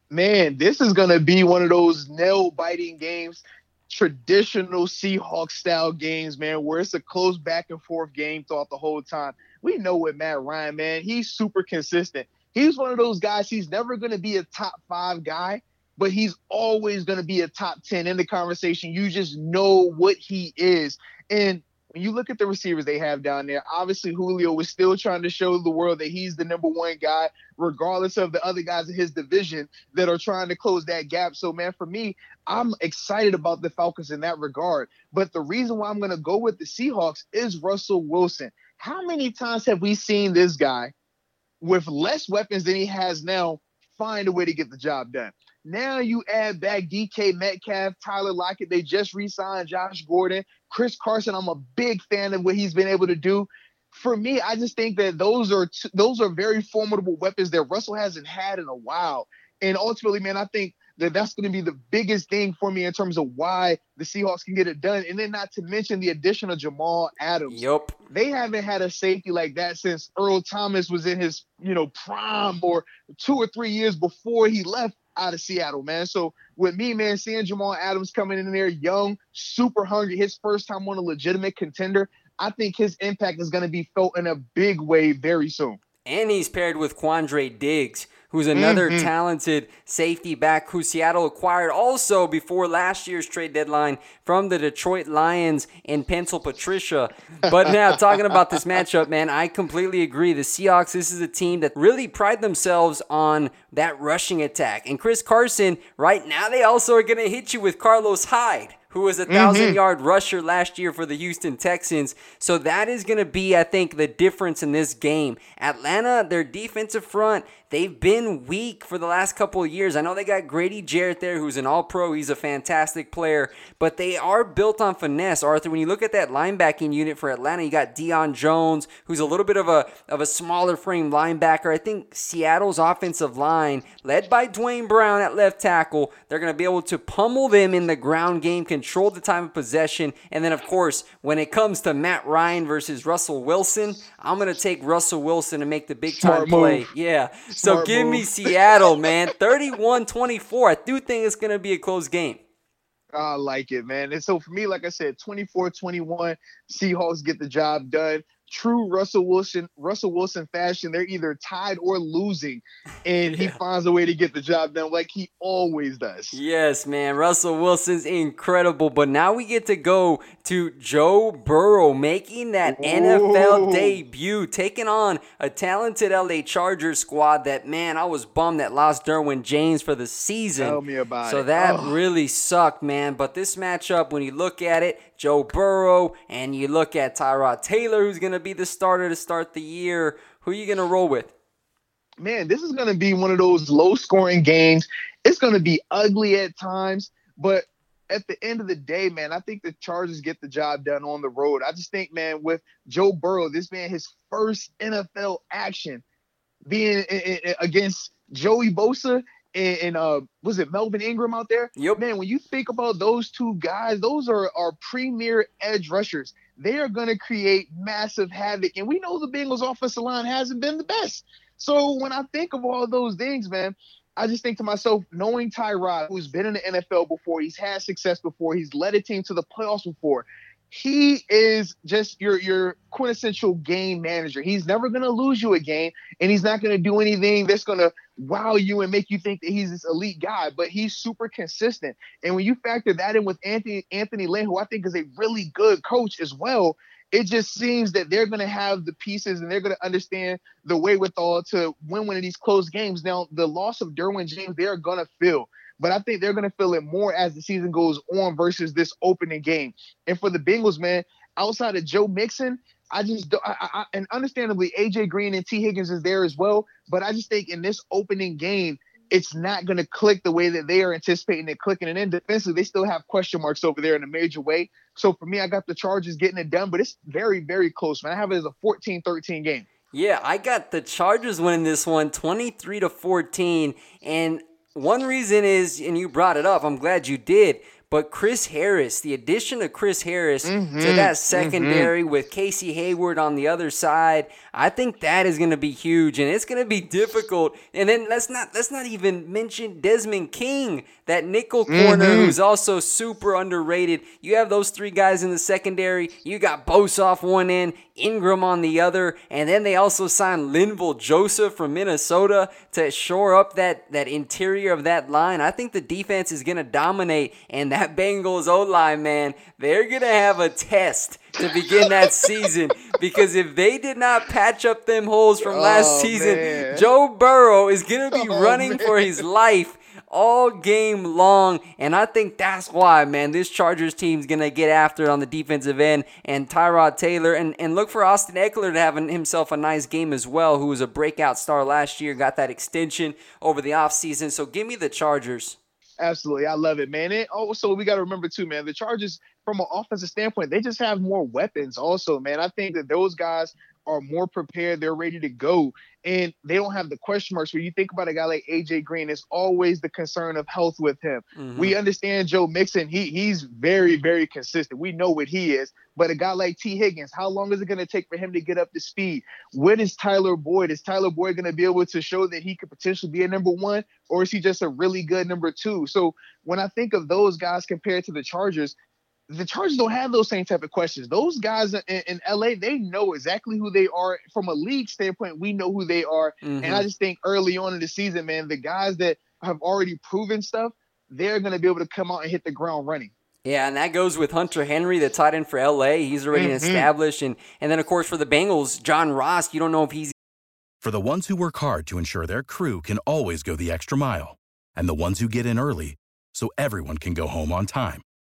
Man, this is gonna be one of those nail biting games traditional Seahawks style games, man, where it's a close back and forth game throughout the whole time. We know with Matt Ryan, man, he's super consistent. He's one of those guys, he's never going to be a top five guy, but he's always going to be a top 10 in the conversation. You just know what he is. And when you look at the receivers they have down there, obviously Julio was still trying to show the world that he's the number one guy, regardless of the other guys in his division that are trying to close that gap. So, man, for me, I'm excited about the Falcons in that regard. But the reason why I'm going to go with the Seahawks is Russell Wilson. How many times have we seen this guy with less weapons than he has now find a way to get the job done? Now you add back DK Metcalf, Tyler Lockett. They just re-signed Josh Gordon, Chris Carson. I'm a big fan of what he's been able to do. For me, I just think that those are t- those are very formidable weapons that Russell hasn't had in a while. And ultimately, man, I think that that's going to be the biggest thing for me in terms of why the Seahawks can get it done. And then not to mention the addition of Jamal Adams. Yep. They haven't had a safety like that since Earl Thomas was in his, you know, prime or two or three years before he left out of Seattle, man. So with me, man, seeing Jamal Adams coming in there young, super hungry, his first time on a legitimate contender, I think his impact is going to be felt in a big way very soon. And he's paired with Quandre Diggs, who's another mm-hmm. talented safety back who Seattle acquired also before last year's trade deadline from the Detroit Lions in Pencil Patricia. But now, talking about this matchup, man, I completely agree. The Seahawks, this is a team that really pride themselves on that rushing attack. And Chris Carson, right now, they also are going to hit you with Carlos Hyde who was a 1000 mm-hmm. yard rusher last year for the Houston Texans. So that is going to be, I think, the difference in this game. Atlanta, their defensive front, they've been weak for the last couple of years. I know they got Grady Jarrett there, who's an all pro. He's a fantastic player, but they are built on finesse. Arthur, when you look at that linebacking unit for Atlanta, you got Deion Jones, who's a little bit of a, of a smaller frame linebacker. I think Seattle's offensive line, led by Duane Brown at left tackle, they're going to be able to pummel them in the ground game, control the time of possession. And then, of course, when it comes to Matt Ryan versus Russell Wilson, I'm going to take Russell Wilson and make the big time play. Yeah. So give move. me Seattle, man. 31 24. I do think it's going to be a close game. I like it, man. And so for me, like I said, 24 21, Seahawks get the job done true Russell Wilson Russell Wilson fashion, they're either tied or losing, and yeah. he finds a way to get the job done like he always does. Yes, man, Russell Wilson's incredible. But now we get to go to Joe Burrow making that NFL debut, taking on a talented LA Chargers squad. That man, I was bummed that lost Derwin James for the season. Tell me about so it. So that oh. really sucked, man. But this matchup, when you look at it, Joe Burrow, and you look at Tyrod Taylor, who's going to be the starter to start the year. Who are you going to roll with? Man, this is going to be one of those low scoring games. It's going to be ugly at times, but at the end of the day, man, I think the Chargers get the job done on the road. I just think, man, with Joe Burrow, this man, his first NFL action being against Joey Bosa and, and uh was it Melvin Ingram out there? Yep. Man, when you think about those two guys, those are our premier edge rushers. They are going to create massive havoc, and we know the Bengals' offensive line hasn't been the best. So when I think of all those things, man, I just think to myself, knowing Tyrod, who's been in the NFL before, he's had success before, he's led a team to the playoffs before. He is just your your quintessential game manager. He's never going to lose you a game, and he's not going to do anything that's going to wow you and make you think that he's this elite guy. But he's super consistent, and when you factor that in with Anthony Anthony Lynn, who I think is a really good coach as well, it just seems that they're going to have the pieces and they're going to understand the wherewithal to win one of these close games. Now, the loss of Derwin James, they are going to feel, but I think they're going to feel it more as the season goes on versus this opening game. And for the Bengals, man, outside of Joe Mixon, I just I, I, and understandably AJ Green and Tee Higgins is there as well, but I just think in this opening game it's not going to click the way that they are anticipating it clicking. And then defensively, they still have question marks over there in a major way. So for me, I got the Chargers getting it done, but it's very, very close, man. I have it as a 14 13 game. Yeah, I got the Chargers winning this one 23 to 14. And one reason is, and you brought it up, I'm glad you did. But Chris Harris, the addition of Chris Harris mm-hmm, to that secondary mm-hmm. with Casey Hayward on the other side, I think that is going to be huge, and it's going to be difficult. And then let's not let's not even mention Desmond King, that nickel corner mm-hmm. who's also super underrated. You have those three guys in the secondary. You got Bosa off one end, Ingram on the other, and then they also signed Linval Joseph from Minnesota to shore up that that interior of that line. I think the defense is going to dominate, and that Bengals O line, man, they're going to have a test to begin that season because if they did not patch up them holes from last oh, season, man. Joe Burrow is going to be oh, running man. for his life all game long. And I think that's why, man, this Chargers team's going to get after it on the defensive end. And Tyrod Taylor, and, and look for Austin Ekeler to have himself a nice game as well, who was a breakout star last year, got that extension over the offseason. So give me the Chargers. Absolutely. I love it, man. And also, we got to remember, too, man, the Chargers, from an offensive standpoint, they just have more weapons, also, man. I think that those guys are more prepared. They're ready to go. And they don't have the question marks. When you think about a guy like AJ Green, it's always the concern of health with him. Mm-hmm. We understand Joe Mixon. He he's very, very consistent. We know what he is. But a guy like Tee Higgins, how long is it going to take for him to get up to speed? When is Tyler Boyd? Is Tyler Boyd going to be able to show that he could potentially be a number one, or is he just a really good number two? So when I think of those guys compared to the Chargers, the Chargers don't have those same type of questions. Those guys in, in, LA, they know exactly who they are. From a league standpoint, we know who they are. Mm-hmm. And I just think early on in the season, man, the guys that have already proven stuff, they're going to be able to come out and hit the ground running. Yeah, and that goes with Hunter Henry, the tight end for LA. He's already mm-hmm. established. And, and then, of course, for the Bengals, John Ross, you don't know if he's. For the ones who work hard to ensure their crew can always go the extra mile, and the ones who get in early so everyone can go home on time,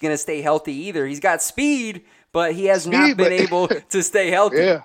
Going to stay healthy either. He's got speed, but he has speed, not been able to stay healthy. Yeah.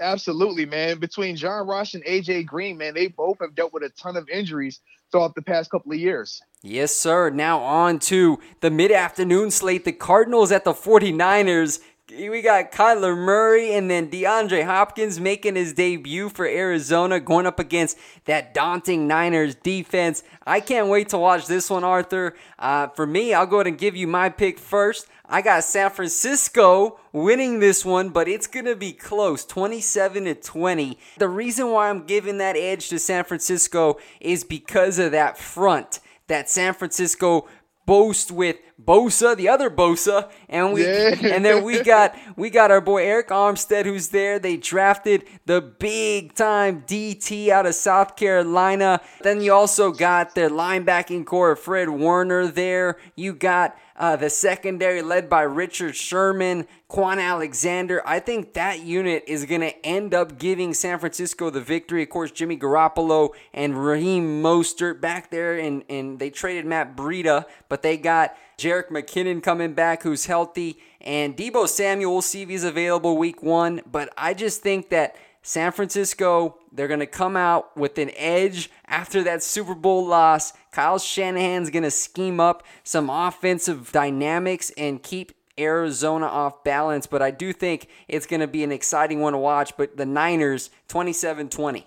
Absolutely, man. Between John Ross and AJ Green, man, they both have dealt with a ton of injuries throughout the past couple of years. Yes, sir. Now on to the mid afternoon slate. The Cardinals at the 49ers. We got Kyler Murray and then DeAndre Hopkins making his debut for Arizona, going up against that daunting Niners defense. I can't wait to watch this one, Arthur. Uh, for me, I'll go ahead and give you my pick first. I got San Francisco winning this one, but it's going to be close 27 to 20. The reason why I'm giving that edge to San Francisco is because of that front that San Francisco boasts with Bosa, the other Bosa, and we yeah. and then we got we got our boy Arik Armstead who's there. They drafted the big time DT out of South Carolina. Then you also got their linebacking core, Fred Warner there. You got uh, the secondary led by Richard Sherman, Kwon Alexander. I think that unit is going to end up giving San Francisco the victory. Of course, Jimmy Garoppolo and Raheem Mostert back there, and, and they traded Matt Breida, but they got Jerick McKinnon coming back, who's healthy, and Deebo Samuel. We'll see if he's available week one, but I just think that San Francisco, they're going to come out with an edge after that Super Bowl loss. Kyle Shanahan's going to scheme up some offensive dynamics and keep Arizona off balance, but I do think it's going to be an exciting one to watch. But the Niners, 27 20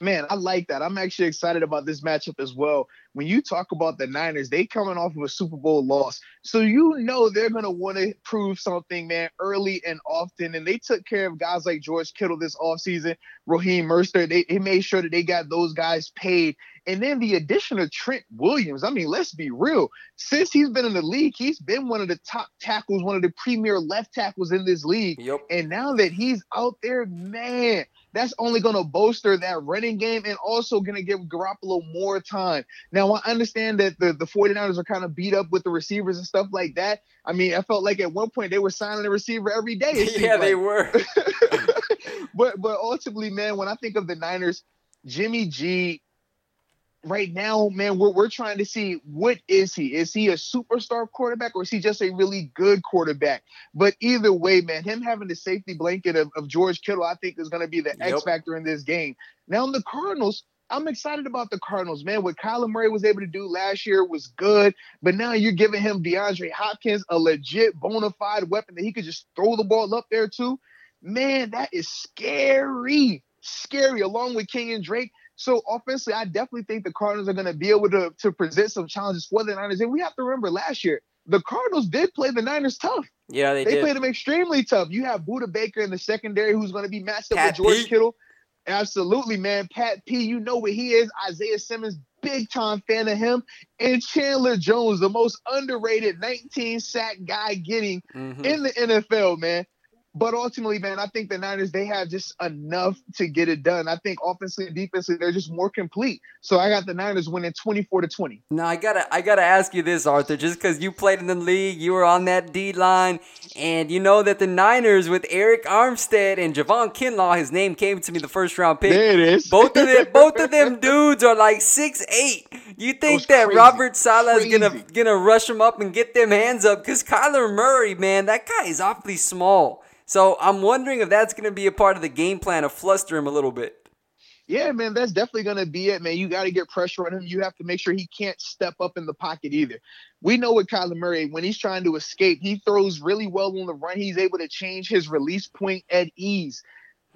man, I like that. I'm actually excited about this matchup as well. When you talk about the Niners, they coming off of a Super Bowl loss. So you know they're gonna want to prove something, man, early and often. And they took care of guys like George Kittle this offseason, Raheem Mostert. They, they made sure that they got those guys paid. And then the addition of Trent Williams. I mean, let's be real. Since he's been in the league, he's been one of the top tackles, one of the premier left tackles in this league. Yep. And now that he's out there, man, that's only going to bolster that running game and also going to give Garoppolo more time. Now, I understand that the, the 49ers are kind of beat up with the receivers and stuff like that. I mean, I felt like at one point they were signing a receiver every day. Yeah, like. they were. but but ultimately, man, when I think of the Niners, Jimmy G right now, man, we're, we're trying to see what is he? Is he a superstar quarterback or is he just a really good quarterback? But either way, man, him having the safety blanket of, of George Kittle, I think is going to be the yep. X factor in this game. Now, in the Cardinals, I'm excited about the Cardinals, man. What Kyler Murray was able to do last year was good, but now you're giving him DeAndre Hopkins, a legit bona fide weapon that he could just throw the ball up there too. Man, that is scary. Scary, along with Kenyan Drake. So offensively, I definitely think the Cardinals are going to be able to, to present some challenges for the Niners. And we have to remember last year, the Cardinals did play the Niners tough. Yeah, they, did. they did. played them extremely tough. You have Budda Baker in the secondary who's going to be matched up Pat with George P. Kittle. Absolutely, man. Pat P, you know what he is. Isaiah Simmons, big time fan of him. And Chandler Jones, the most underrated 19 sack guy getting mm-hmm. in the NFL, man. But ultimately, man, I think the Niners they have just enough to get it done. I think offensively and defensively they're just more complete. So I got the Niners winning 24 to 20. Now I gotta I gotta ask you this, Arthur, just because you played in the league, you were on that D line, and you know that the Niners with Arik Armstead and Javon Kinlaw, his name came to me the first round pick. There it is. Both of them, both of them dudes are like six eight. You think that crazy. Robert Saleh is gonna gonna rush them up and get them hands up? Because Kyler Murray, man, that guy is awfully small. So I'm wondering if that's going to be a part of the game plan to fluster him a little bit. Yeah, man, that's definitely going to be it, man. You got to get pressure on him. You have to make sure he can't step up in the pocket either. We know with Kyler Murray, when he's trying to escape, he throws really well on the run. He's able to change his release point at ease.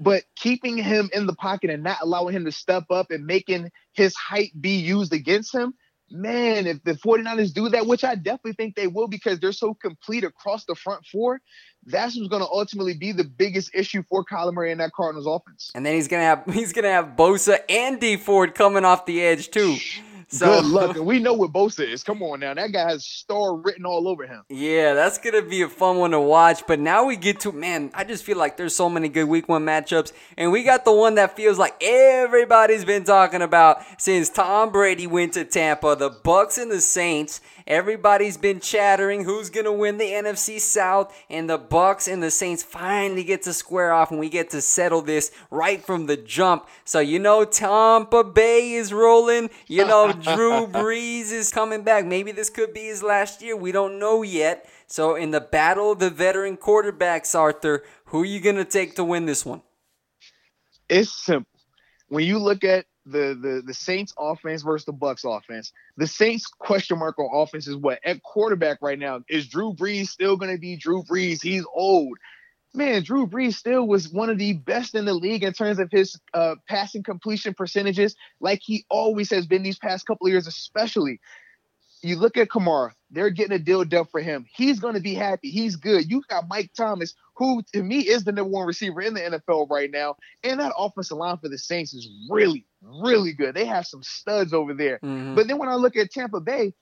But keeping him in the pocket and not allowing him to step up and making his height be used against him, man, if the 49ers do that, which I definitely think they will because they're so complete across the front four, that's what's going to ultimately be the biggest issue for Kyler Murray in that Cardinals offense. And then he's going to have he's going to have Bosa and Dee Ford coming off the edge too. So good luck. And we know what Bosa is. Come on now. That guy has star written all over him. Yeah, that's gonna be a fun one to watch. But now we get to man, I just feel like there's so many good week one matchups. And we got the one that feels like everybody's been talking about since Tom Brady went to Tampa, the Bucks and the Saints. Everybody's been chattering who's gonna win the NFC South, and the Bucks and the Saints finally get to square off, and we get to settle this right from the jump. So you know Tampa Bay is rolling. You know Drew Brees is coming back. Maybe this could be his last year. We don't know yet. So in the battle of the veteran quarterbacks, Arthur, who are you gonna take to win this one? It's simple. When you look at the the the Saints offense versus the Bucks offense. The Saints question mark on offense is what at quarterback right now is Drew Brees still going to be Drew Brees? He's old. Man, Drew Brees still was one of the best in the league in terms of his uh, passing completion percentages, like he always has been these past couple years, especially you look at Kamara, they're getting a deal done for him. He's going to be happy. He's good. You got Mike Thomas, who to me is the number one receiver in the NFL right now. And that offensive line for the Saints is really, really good. They have some studs over there. Mm-hmm. But then when I look at Tampa Bay,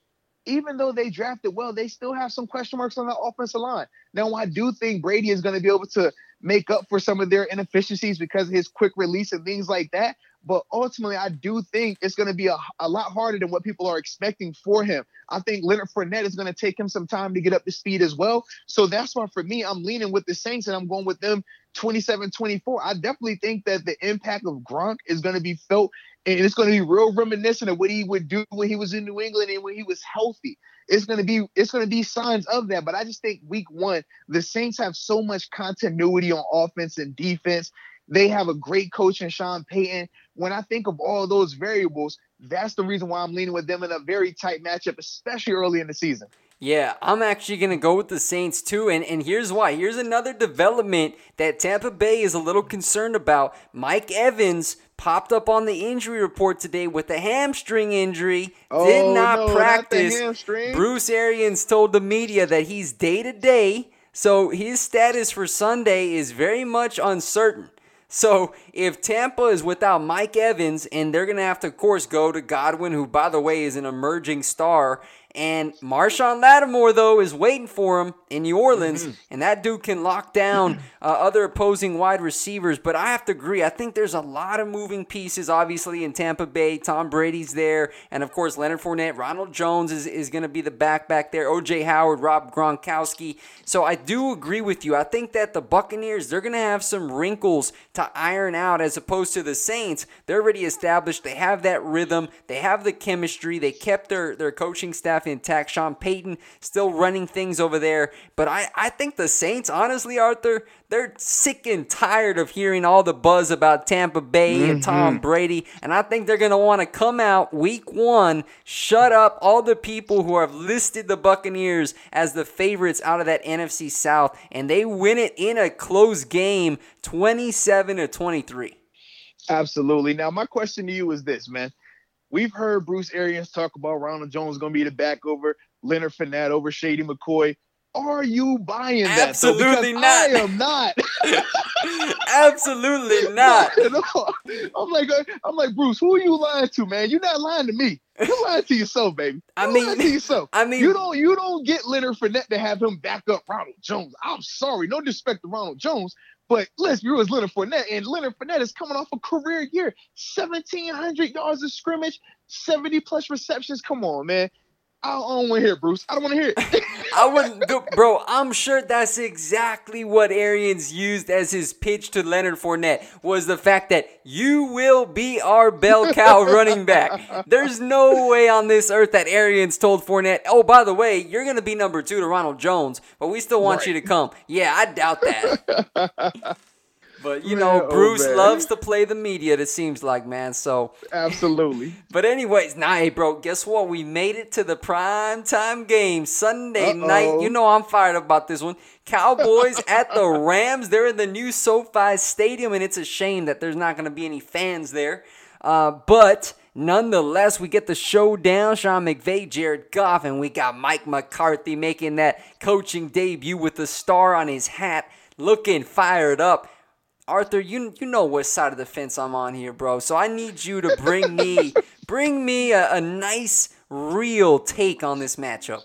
even though they drafted well, they still have some question marks on the offensive line. Now, I do think Brady is going to be able to make up for some of their inefficiencies because of his quick release and things like that. But ultimately, I do think it's going to be a, a lot harder than what people are expecting for him. I think Leonard Fournette is going to take him some time to get up to speed as well. So that's why, for me, I'm leaning with the Saints and I'm going with them 27 24. I definitely think that the impact of Gronk is going to be felt and it's going to be real reminiscent of what he would do when he was in New England and when he was healthy. It's going to be it's going to be signs of that. But I just think week one, the Saints have so much continuity on offense and defense. They have a great coach in Sean Payton. When I think of all those variables, that's the reason why I'm leaning with them in a very tight matchup, especially early in the season. Yeah, I'm actually going to go with the Saints too. And, and here's why. Here's another development that Tampa Bay is a little concerned about. Mike Evans popped up on the injury report today with a hamstring injury. Oh, did not no, practice. Not Bruce Arians told the media that he's day to day. So his status for Sunday is very much uncertain. So if Tampa is without Mike Evans and they're going to have to, of course, go to Godwin, who, by the way, is an emerging star, and Marshon Lattimore, though, is waiting for him in New Orleans, mm-hmm. and that dude can lock down uh, other opposing wide receivers. But I have to agree. I think there's a lot of moving pieces, obviously, in Tampa Bay. Tom Brady's there, and of course, Leonard Fournette. Ronald Jones is, is going to be the back back there. O.J. Howard, Rob Gronkowski. So I do agree with you. I think that the Buccaneers, they're going to have some wrinkles to iron out as opposed to the Saints. They're already established. They have that rhythm. They have the chemistry. They kept their, their coaching staff staff intact. Sean Payton still running things over there. But I, I think the Saints, honestly, Arthur, they're sick and tired of hearing all the buzz about Tampa Bay mm-hmm. and Tom Brady. And I think they're going to want to come out week one, shut up all the people who have listed the Buccaneers as the favorites out of that NFC South. And they win it in a close game, 27 to 23. Absolutely. Now, my question to you is this, man. We've heard Bruce Arians talk about Ronald Jones going to be the back over Leonard Fournette over Shady McCoy. Are you buying that? Absolutely not. I am not. Absolutely not. I'm like, uh, I'm like Bruce. Who are you lying to, man? You're not lying to me. You're lying to yourself, baby. You're I mean, lying to yourself. I mean, you don't, you don't get Leonard Fournette to have him back up Ronald Jones. I'm sorry, no disrespect to Ronald Jones, but let's be real, it's Leonard Fournette, and Leonard Fournette is coming off a career year, 1,700 yards of scrimmage, 70 plus receptions. Come on, man. I don't want to hear it, Bruce. I don't want to hear it. I wouldn't, bro. I'm sure that's exactly what Arians used as his pitch to Leonard Fournette was the fact that you will be our bell cow running back. There's no way on this earth that Arians told Fournette, "Oh, by the way, you're gonna be number two to Ronald Jones, but we still want right. you to come." Yeah, I doubt that. But you man, know, oh, Bruce loves to play the media. It seems like, man. So absolutely. But anyways, nah, hey, bro. Guess what? We made it to the prime time game Sunday Uh-oh. night. You know I'm fired up about this one. Cowboys at the Rams. They're in the new SoFi Stadium, and it's a shame that there's not going to be any fans there. Uh, but nonetheless, we get the showdown. Sean McVay, Jared Goff, and we got Mike McCarthy making that coaching debut with the star on his hat, looking fired up. Arthur, you you know what side of the fence I'm on here, bro. So I need you to bring me bring me a, a nice, real take on this matchup.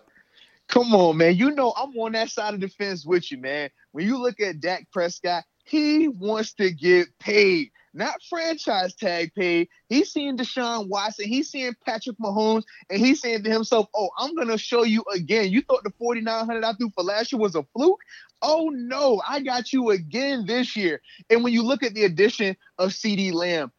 Come on, man. You know I'm on that side of the fence with you, man. When you look at Dak Prescott, he wants to get paid not franchise tag paid. He's seeing Deshaun Watson, he's seeing Patrick Mahomes, and he's saying to himself, Oh, I'm gonna show you again. You thought the 4,900 I threw for last year was a fluke? Oh no, I got you again this year. And when you look at the addition of CeeDee Lamb,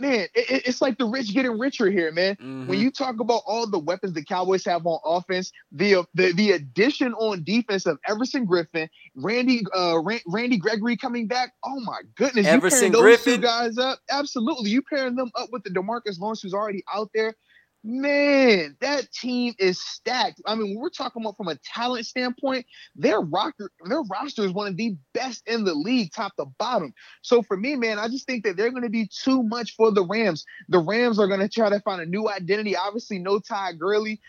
man, it, it's like the rich getting richer here, man. Mm-hmm. When you talk about all the weapons the Cowboys have on offense, the the, the addition on defense of Everson Griffen, Randy uh, Randy Gregory coming back. Oh my goodness, Everson you pairing those Griffin. two guys up, absolutely. You pairing them up with the Demarcus Lawrence who's already out there. Man, that team is stacked. I mean, we're talking about from a talent standpoint, their rocker, their roster is one of the best in the league, top to bottom. So for me, man, I just think that they're going to be too much for the Rams. The Rams are going to try to find a new identity. Obviously, no Ty Gurley.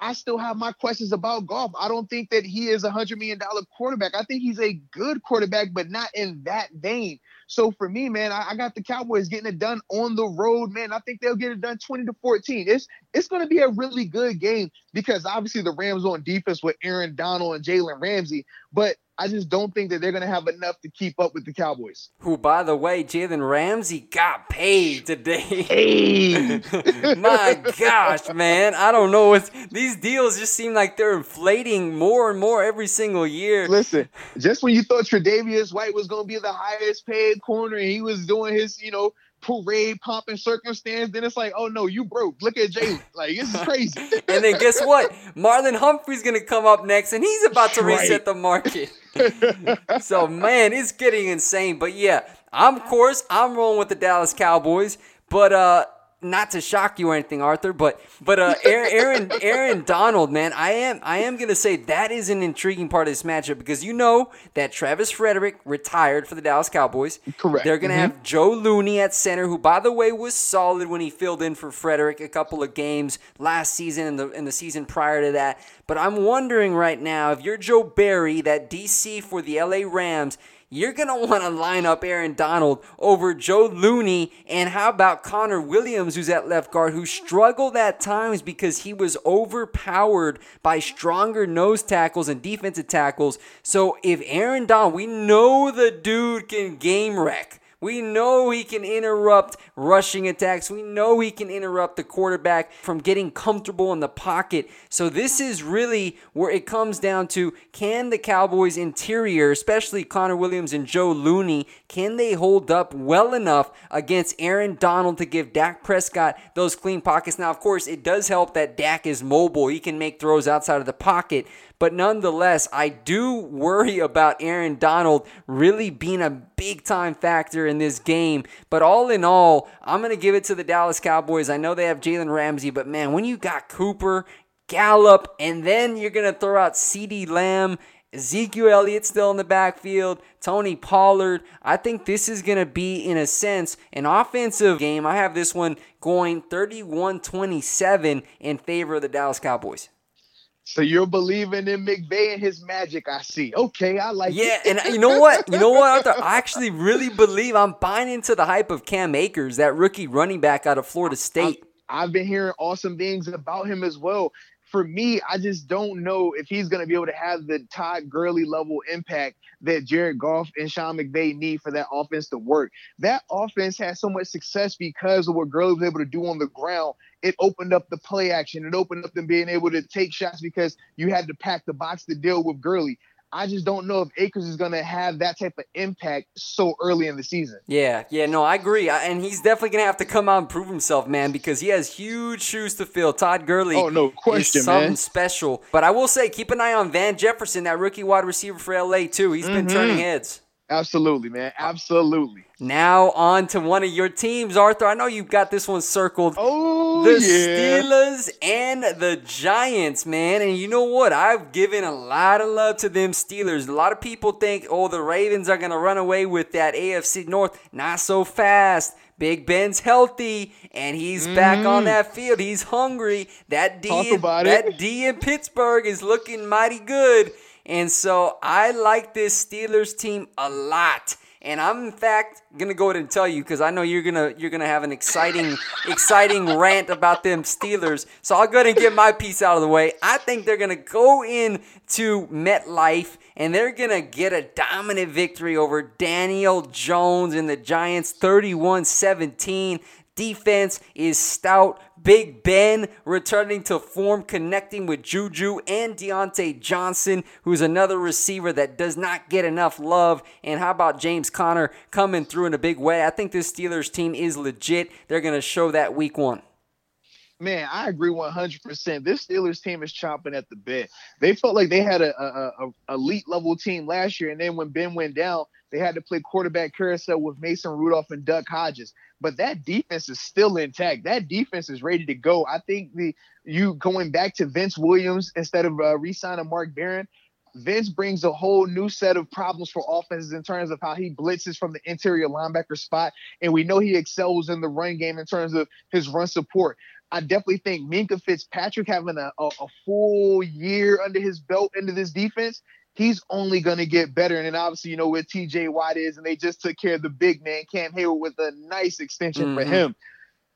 I still have my questions about Goff. I don't think that he is a hundred million dollar quarterback. I think he's a good quarterback, but not in that vein. So for me, man, I, I, got the Cowboys getting it done on the road, man. I think they'll get it done 20 to 14. It's it's to be a really good game because obviously the Rams on defense with Aaron Donald and Jalen Ramsey, but I just don't think that they're going to have enough to keep up with the Cowboys. Who, by the way, Jalen Ramsey got paid today. Hey, my gosh, man! I don't know. It's, these deals just seem like they're inflating more and more every single year. Listen, just when you thought Tre'Davious White was going to be the highest paid corner, and he was doing his, you know, parade pomp and circumstance, then it's like, oh no, you broke. Look at Jalen. Like this is crazy. and then guess what? Marlon Humphrey's gonna come up next, and he's about to Right. reset the market. so man, it's getting insane. But yeah, I'm of course I'm rolling with the Dallas Cowboys, but uh. Not to shock you or anything, Arthur, but but uh, Aaron, Aaron Aaron Donald, man, I am I am gonna say that is an intriguing part of this matchup because you know that Travis Frederick retired for the Dallas Cowboys. Correct. They're gonna Mhm. have Joe Looney at center, who by the way was solid when he filled in for Frederick a couple of games last season and the and the season prior to that. But I'm wondering right now if you're Joe Barry, that DC for the LA Rams. You're going to want to line up Aaron Donald over Joe Looney. And how about Connor Williams, who's at left guard, who struggled at times because he was overpowered by stronger nose tackles and defensive tackles. So if Aaron Donald, we know the dude can game wreck. We know he can interrupt rushing attacks. We know he can interrupt the quarterback from getting comfortable in the pocket. So, this is really where it comes down to can the Cowboys' interior, especially Connor Williams and Joe Looney, can they hold up well enough against Aaron Donald to give Dak Prescott those clean pockets? Now, of course, it does help that Dak is mobile. He can make throws outside of the pocket. But nonetheless, I do worry about Aaron Donald really being a big time factor in this game. But all in all, I'm going to give it to the Dallas Cowboys. I know they have Jalen Ramsey, but man, when you got Cooper, Gallup, and then you're going to throw out CeeDee Lamb. Ezekiel Elliott still in the backfield, Tony Pollard. I think this is going to be, in a sense, an offensive game. I have this one going 31 27 in favor of the Dallas Cowboys. So you're believing in McVay and his magic, I see. Okay, I like Yeah, it. and you know what? You know what, Arthur? I actually really believe I'm buying into the hype of Cam Akers, that rookie running back out of Florida State. I've been hearing awesome things about him as well. For me, I just don't know if he's going to be able to have the Todd Gurley level impact that Jared Goff and Sean McVay need for that offense to work. That offense had so much success because of what Gurley was able to do on the ground. It opened up the play action. It opened up them being able to take shots because you had to pack the box to deal with Gurley. I just don't know if Akers is going to have that type of impact so early in the season. Yeah, yeah, no, I agree. I- And he's definitely going to have to come out and prove himself, man, because he has huge shoes to fill. Todd Gurley Oh, no question, is something man. special. But I will say, keep an eye on Van Jefferson, that rookie wide receiver for LA, too. He's been Mhm. turning heads. Absolutely, man. Absolutely. Now on to one of your teams, Arthur. I know you've got this one circled. Oh, the yeah. Steelers and the Giants, man. And you know what? I've given a lot of love to them Steelers. A lot of people think, oh, the Ravens are gonna run away with that AFC North. Not so fast. Big Ben's healthy and he's back on that field. He's hungry. That D, Mm-hmm. Talk in, that. D in Pittsburgh is looking mighty good. And so I like this Steelers team a lot. And I'm in fact gonna go ahead and tell you because I know you're gonna you're gonna have an exciting exciting rant about them Steelers. So I'll go ahead and get my piece out of the way. I think they're gonna go in to MetLife and they're gonna get a dominant victory over Daniel Jones and the Giants 31-17. Defense is stout. Big Ben returning to form, connecting with Juju and Diontae Johnson, who's another receiver that does not get enough love. And how about James Conner coming through in a big way? I think this Steelers team is legit. They're going to show that week one. Man, I agree 100%. This Steelers team is chomping at the bit. They felt like they had a, a, elite level team last year, and then when Ben went down, they had to play quarterback carousel with Mason Rudolph and Duck Hodges. But that defense is still intact. That defense is ready to go. I think the you going back to Vince Williams instead of uh, re-signing Mark Barron. Vince brings a whole new set of problems for offenses in terms of how he blitzes from the interior linebacker spot. And we know he excels in the run game in terms of his run support. I definitely think Minkah Fitzpatrick having a, a, a full year under his belt into this defense, he's only going to get better. And then obviously, you know, where TJ Watt is, and they just took care of the big man, Cam Heyward, with a nice extension mm-hmm. for him.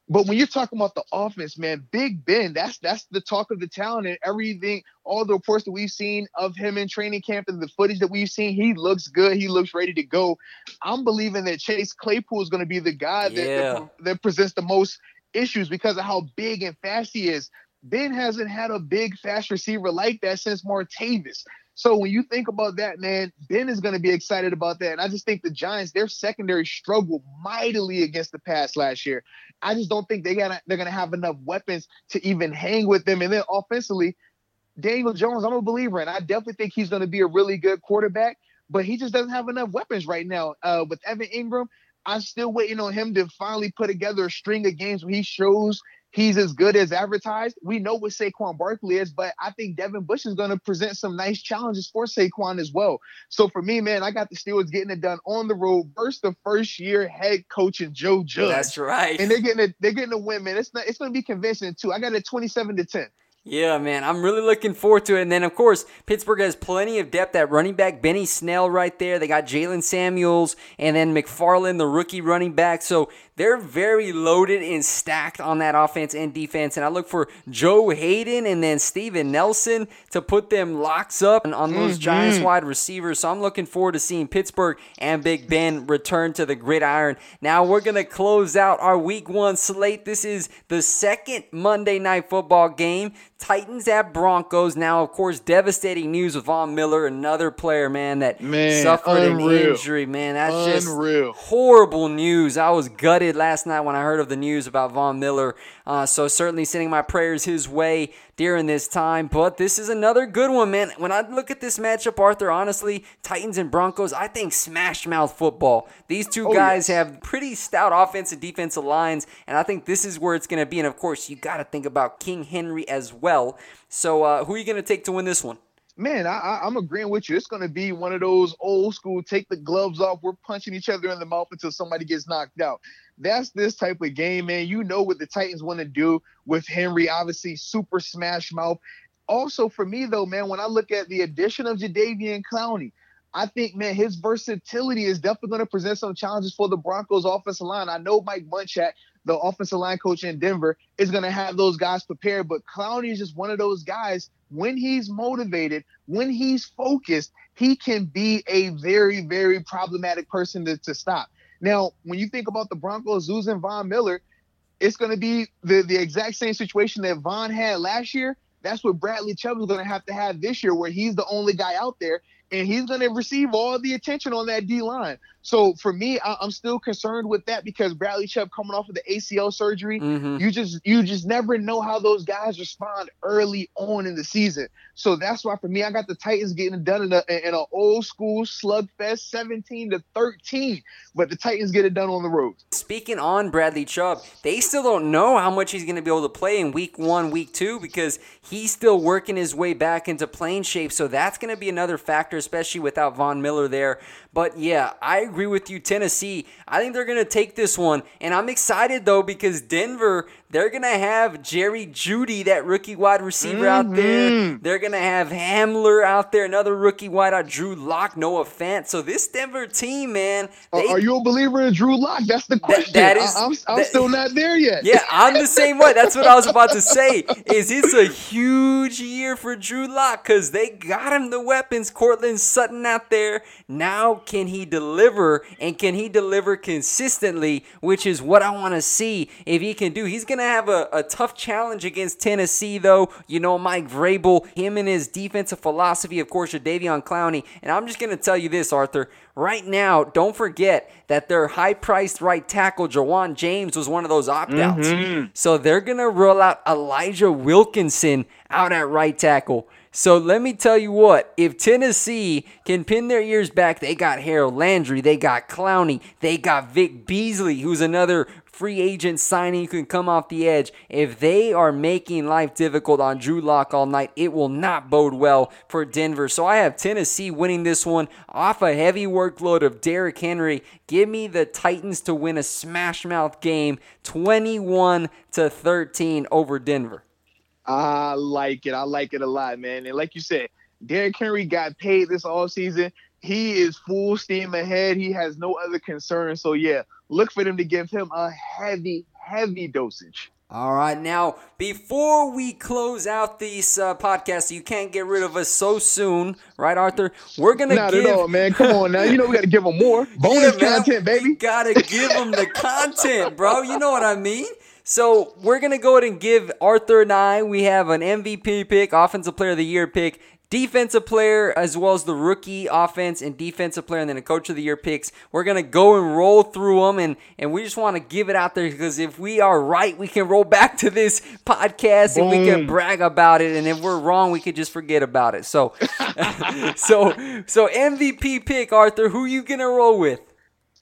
But when you're talking about the offense, man, Big Ben, that's that's the talk of the town and everything, all the reports that we've seen of him in training camp and the footage that we've seen, he looks good. He looks ready to go. I'm believing that Chase Claypool is going to be the guy that, yeah. that, that presents the most issues because of how big and fast he is. Ben hasn't had a big, fast receiver like that since Martavis. So when you think about that, man, Ben is going to be excited about that. And I just think the Giants, their secondary struggled mightily against the pass last year. I just don't think they got they're going to have enough weapons to even hang with them. And then offensively, Daniel Jones, I'm a believer, and I definitely think he's going to be a really good quarterback. But he just doesn't have enough weapons right now. Uh, with Evan Engram, I'm still waiting on him to finally put together a string of games where he shows he's as good as advertised. We know what Saquon Barkley is, but I think Devin Bush is going to present some nice challenges for Saquon as well. So for me, man, I got the Steelers getting it done on the road versus the first year head coach and Joe Judge. That's right. And they're getting a, they're getting a win, man. It's not it's going to be convincing too. I got it 27 to 10. Yeah, man, I'm really looking forward to it. And then, of course, Pittsburgh has plenty of depth at running back. Benny Snell right there. They got Jaylen Samuels and then McFarland, the rookie running back. So they're very loaded and stacked on that offense and defense. And I look for Joe Haden and then Steven Nelson to put them locks up on those mm-hmm. Giants wide receivers. So I'm looking forward to seeing Pittsburgh and Big Ben return to the gridiron. Now we're going to close out our week one slate. This is the second Monday night football game. Titans at Broncos. Now, of course, devastating news with Von Miller, another player, man, that man, suffered unreal. an injury. Man, that's unreal. just horrible news. I was gutted last night when I heard of the news about Von Miller. Uh, so certainly sending my prayers his way during this time. But this is another good one, man. When I look at this matchup, Arthur, honestly, Titans and Broncos, I think smash mouth football. These two oh, guys yes. have pretty stout offensive defensive lines, and I think this is where it's going to be. And of course, you got to think about King Henry as well. So uh, who are you going to take to win this one? Man, I, am agreeing with you. It's going to be one of those old school take the gloves off. We're punching each other in the mouth until somebody gets knocked out. That's this type of game, man. You know what the Titans want to do with Henry, obviously, super smash mouth. Also, for me, though, man, when I look at the addition of Jadeveon Clowney, I think, man, his versatility is definitely going to present some challenges for the Broncos offensive line. I know Mike Munchak, the offensive line coach in Denver, is going to have those guys prepared, but Clowney is just one of those guys. When he's motivated, when he's focused, he can be a very, very problematic person to, to stop. Now, when you think about the Broncos losing Von Miller, it's going to be the, the exact same situation that Von had last year. That's what Bradley Chubb is going to have to have this year, where he's the only guy out there and he's going to receive all the attention on that D line. So for me, I, am still concerned with that because Bradley Chubb coming off of the ACL surgery, mm-hmm. you just you just never know how those guys respond early on in the season. So that's why for me, I got the Titans getting it done in a in an old school slugfest, 17 to 13. But the Titans get it done on the road. Speaking on Bradley Chubb, they still don't know how much he's going to be able to play in week one, week two, because he's still working his way back into playing shape. So that's going to be another factor, especially without Von Miller there. But yeah, I agree with you, Tennessee. I think they're going to take this one. And I'm excited, though, because Denver, they're going to have Jerry Jeudy, that rookie wide receiver mm-hmm. out there. They're going to have Hamler out there, another rookie wide out, Drew Lock, Noah Fant. So this Denver team, man. They, Are you a believer in Drew Lock? That's the question. that, that is, I, am I'm, I'm still not there yet. Yeah, I'm the same way. That's what I was about to say. Is it's a huge year for Drew Lock because they got him the weapons. Courtland Courtland Sutton out there. Now, can he deliver and can he deliver consistently, which is what I want to see if he can do. He's going to have a, a tough challenge against Tennessee, though. You know, Mike Vrabel, him and his defensive philosophy, of course, Jadeveon Clowney. And I'm just going to tell you this, Arthur. Right now, don't forget that their high priced right tackle, Ja'Wuan James, was one of those opt outs. Mm-hmm. So they're going to roll out Elijah Wilkinson out at right tackle. So let me tell you what, if Tennessee can pin their ears back, they got Harold Landry, they got Clowney, they got Vic Beasley, who's another free agent signing who can come off the edge. If they are making life difficult on Drew Lock all night, it will not bode well for Denver. So I have Tennessee winning this one off a heavy workload of Derrick Henry. Give me the Titans to win a smash mouth game 21 to 13 over Denver. I like it. I like it a lot, man. And like you said, Derrick Henry got paid this all season. He is full steam ahead. He has no other concerns. So yeah, look for them to give him a heavy, heavy dosage. All right, now before we close out this uh, podcast, you can't get rid of us so soon, right, Arthur? We're gonna not give... at all, man. Come on now, you know we got to give them more bonus yeah, content, baby. We gotta give them the content, bro. You know what I mean? So we're gonna go ahead and give Arthur and I. We have an MVP pick, Offensive Player of the Year pick, defensive player, as well as the rookie offense and defensive player, and then a coach of the year picks. We're gonna go and roll through them, and and we just want to give it out there because if we are right, we can roll back to this podcast Boom. and we can brag about it, and if we're wrong, we could just forget about it. So, so, so MVP pick, Arthur. Who you gonna roll with?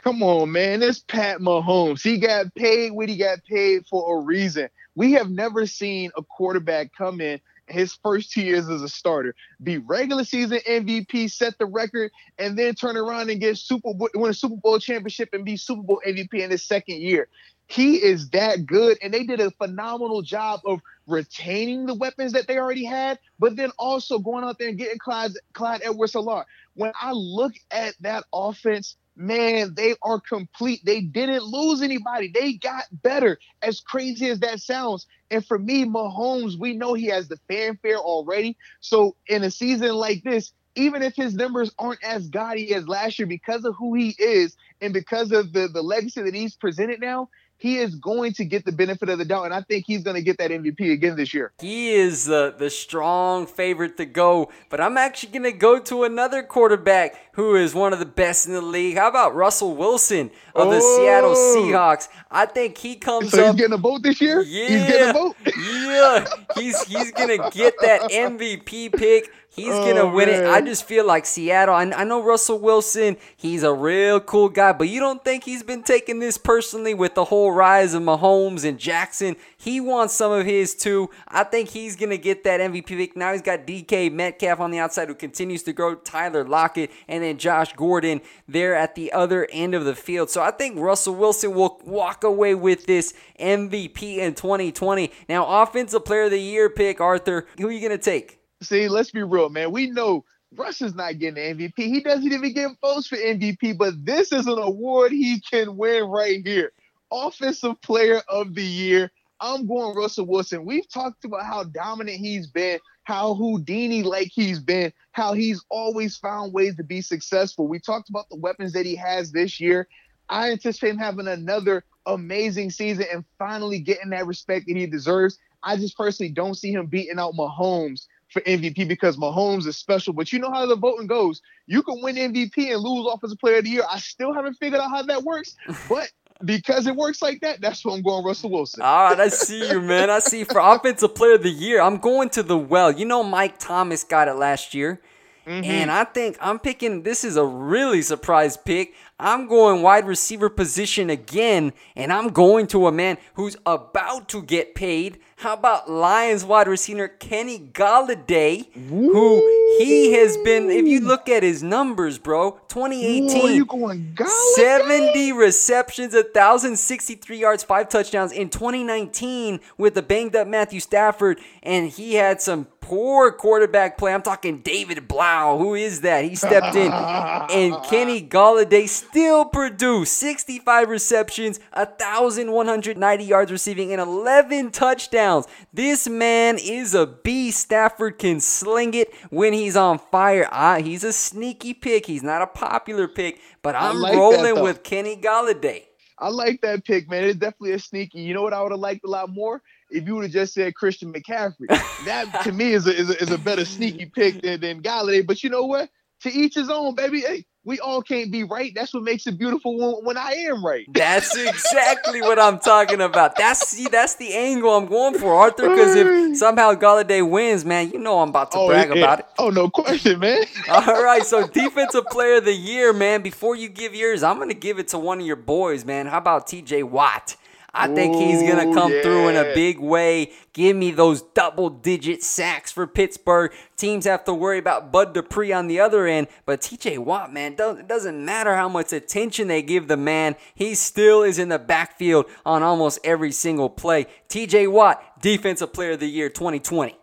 Come on, man. It's Pat Mahomes. He got paid what he got paid for a reason. We have never seen a quarterback come in his first two years as a starter, be regular season MVP, set the record, and then turn around and get Super Bowl, win a Super Bowl championship and be Super Bowl MVP in his second year. He is that good, and they did a phenomenal job of retaining the weapons that they already had, but then also going out there and getting Clyde, Clyde Edwards-Helaire. When I look at that offense, man, they are complete. They didn't lose anybody. They got better, as crazy as that sounds. And for me, Mahomes, we know he has the fanfare already. So in a season like this, even if his numbers aren't as gaudy as last year because of who he is and because of the, the legacy that he's presented now, he is going to get the benefit of the doubt, and I think he's going to get that MVP again this year. He is the the strong favorite to go, but I'm actually going to go to another quarterback who is one of the best in the league. How about Russell Wilson of the Seattle oh. Seahawks? I think he comes so up. He's getting a vote this year. Yeah, he's getting a vote. yeah, he's he's going to get that MVP pick. He's oh, gonna win man. it. I just feel like Seattle. I, I know Russell Wilson. He's a real cool guy, but you don't think he's been taking this personally with the whole rise of Mahomes and Jackson? He wants some of his too. I think he's gonna get that MVP pick. Now he's got DK Metcalf on the outside who continues to grow. Tyler Lockett and then Josh Gordon there at the other end of the field. So I think Russell Wilson will walk away with this MVP in 2020. Now, offensive player of the year pick, Arthur. Who are you gonna take? See, let's be real, man. We know Russ is not getting MVP. He doesn't even get votes for MVP, but this is an award he can win right here. Offensive Player of the Year. I'm going Russell Wilson. We've talked about how dominant he's been, how Houdini like he's been, how he's always found ways to be successful. We talked about the weapons that he has this year. I anticipate him having another amazing season and finally getting that respect that he deserves. I just personally don't see him beating out Mahomes for MVP because Mahomes is special. But you know how the voting goes. You can win MVP and lose Offensive Player of the Year. I still haven't figured out how that works, but because it works like that, that's what I'm going Russell Wilson. All right, I see you, man. I see for Offensive Player of the Year, I'm going to the well. You know, Mike Thomas got it last year. Mm-hmm. And I think I'm picking this is a really surprise pick. I'm going wide receiver position again, and I'm going to a man who's about to get paid. How about Lions wide receiver Kenny Golladay, Ooh. who he has been, if you look at his numbers, bro, 2018, Ooh, you going 70 receptions, 1,063 yards, five touchdowns. In 2019, with the banged up Matthew Stafford, and he had some poor quarterback play. I'm talking David Blough. Who is that? He stepped in, and Kenny Golladay still produced 65 receptions, 1,190 yards receiving, and 11 touchdowns. This man is a beast. Stafford can sling it when he's on fire. Ah, he's a sneaky pick. He's not a popular pick, but I'm like rolling with Kenny Golladay. I like that pick, man. It's definitely a sneaky. You know what I would have liked a lot more? If you would have just said Christian McCaffrey. that to me is a, is a, is a better sneaky pick than, than Golladay. But you know what? To each his own, baby. Hey, we all can't be right. That's what makes it beautiful when, when I am right. That's exactly what I'm talking about. That's see, that's the angle I'm going for, Arthur. Because if somehow Golladay wins, man, you know I'm about to oh, brag yeah. about it. Oh, no question, man. all right, so defensive player of the year, man. Before you give yours, I'm gonna give it to one of your boys, man. How about T.J. Watt? I think he's going to come yeah. through in a big way. Give me those double digit sacks for Pittsburgh. Teams have to worry about Bud Dupree on the other end. But TJ Watt, man, it doesn't matter how much attention they give the man, he still is in the backfield on almost every single play. TJ Watt, Defensive Player of the Year 2020.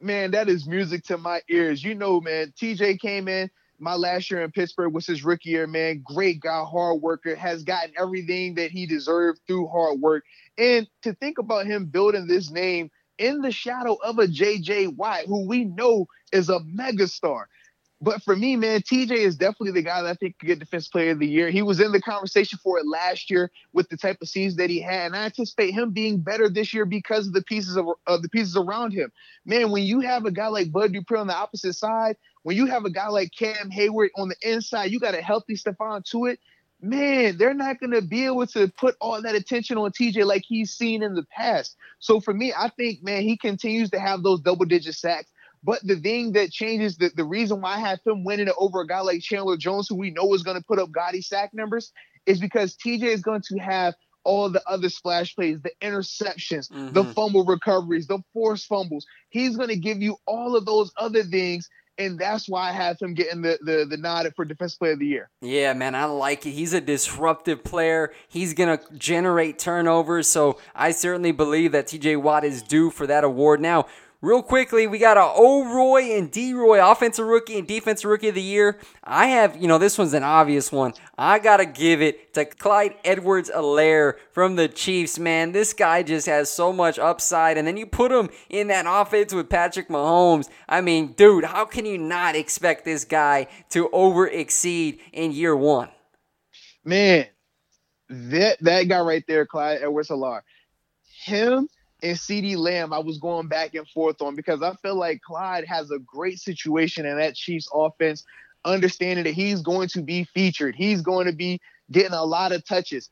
Man, that is music to my ears. You know, man, TJ came in my last year in Pittsburgh was his rookie year, man. Great guy, hard worker, has gotten everything that he deserved through hard work. And to think about him building this name in the shadow of a JJ Watt, who we know is a megastar. But for me, man, TJ is definitely the guy that I think could get Defense Player of the Year. He was in the conversation for it last year with the type of season that he had, and I anticipate him being better this year because of the pieces of, of the pieces around him. Man, when you have a guy like Bud Dupree on the opposite side, when you have a guy like Cam Hayward on the inside, you got a healthy Stephon Tuitt. Man, they're not going to be able to put all that attention on TJ like he's seen in the past. So for me, I think, man, he continues to have those double digit sacks. But the thing that changes the, the reason why I have him winning it over a guy like Chandler Jones, who we know is going to put up gaudy sack numbers, is because TJ is going to have all the other splash plays, the interceptions, mm-hmm. the fumble recoveries, the forced fumbles. He's going to give you all of those other things and that's why I have him getting the, the the nod for defensive player of the year. Yeah, man, I like it. He's a disruptive player. He's gonna generate turnovers, so I certainly believe that TJ Watt is due for that award. Now, Real quickly, we got a O'Roy and D Roy, offensive rookie and defensive rookie of the year. I have, you know, this one's an obvious one. I got to give it to Clyde Edwards Helaire from the Chiefs, man. This guy just has so much upside. And then you put him in that offense with Patrick Mahomes. I mean, dude, how can you not expect this guy to over exceed in year one? Man, that, that guy right there, Clyde Edwards Helaire, him and CeeDee Lamb, I was going back and forth on because I feel like Clyde has a great situation in that Chiefs offense, understanding that he's going to be featured. He's going to be getting a lot of touches.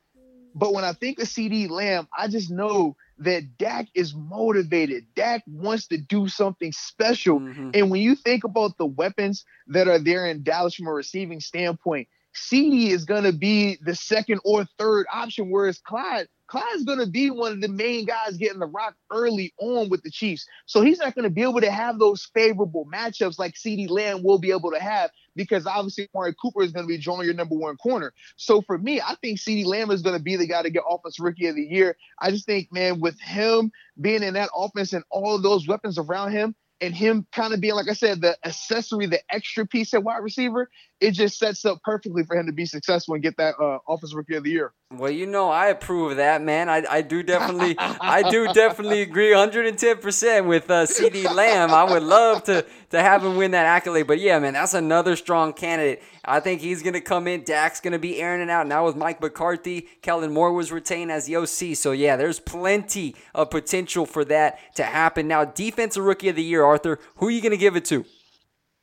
But when I think of CeeDee Lamb, I just know that Dak is motivated. Dak wants to do something special. Mm-hmm. And when you think about the weapons that are there in Dallas from a receiving standpoint, CeeDee is going to be the second or third option, whereas Clyde Clyde's going to be one of the main guys getting the rock early on with the Chiefs. So he's not going to be able to have those favorable matchups like CeeDee Lamb will be able to have because obviously Amari Cooper is going to be drawing your number one corner. So for me, I think CeeDee Lamb is going to be the guy to get offense rookie of the year. I just think, man, with him being in that offense and all of those weapons around him, and him kind of being, like I said, the accessory, the extra piece at wide receiver, it just sets up perfectly for him to be successful and get that uh, Offensive Rookie of the Year. Well, you know, I approve of that, man. I, I do definitely, I do definitely agree 110% with uh, CeeDee Lamb. I would love to, to have him win that accolade. But yeah, man, that's another strong candidate. I think he's going to come in. Dak's going to be airing it out. Now with Mike McCarthy, Kellen Moore was retained as the OC. So yeah, there's plenty of potential for that to happen. Now, Defensive Rookie of the Year, Arthur, who are you going to give it to?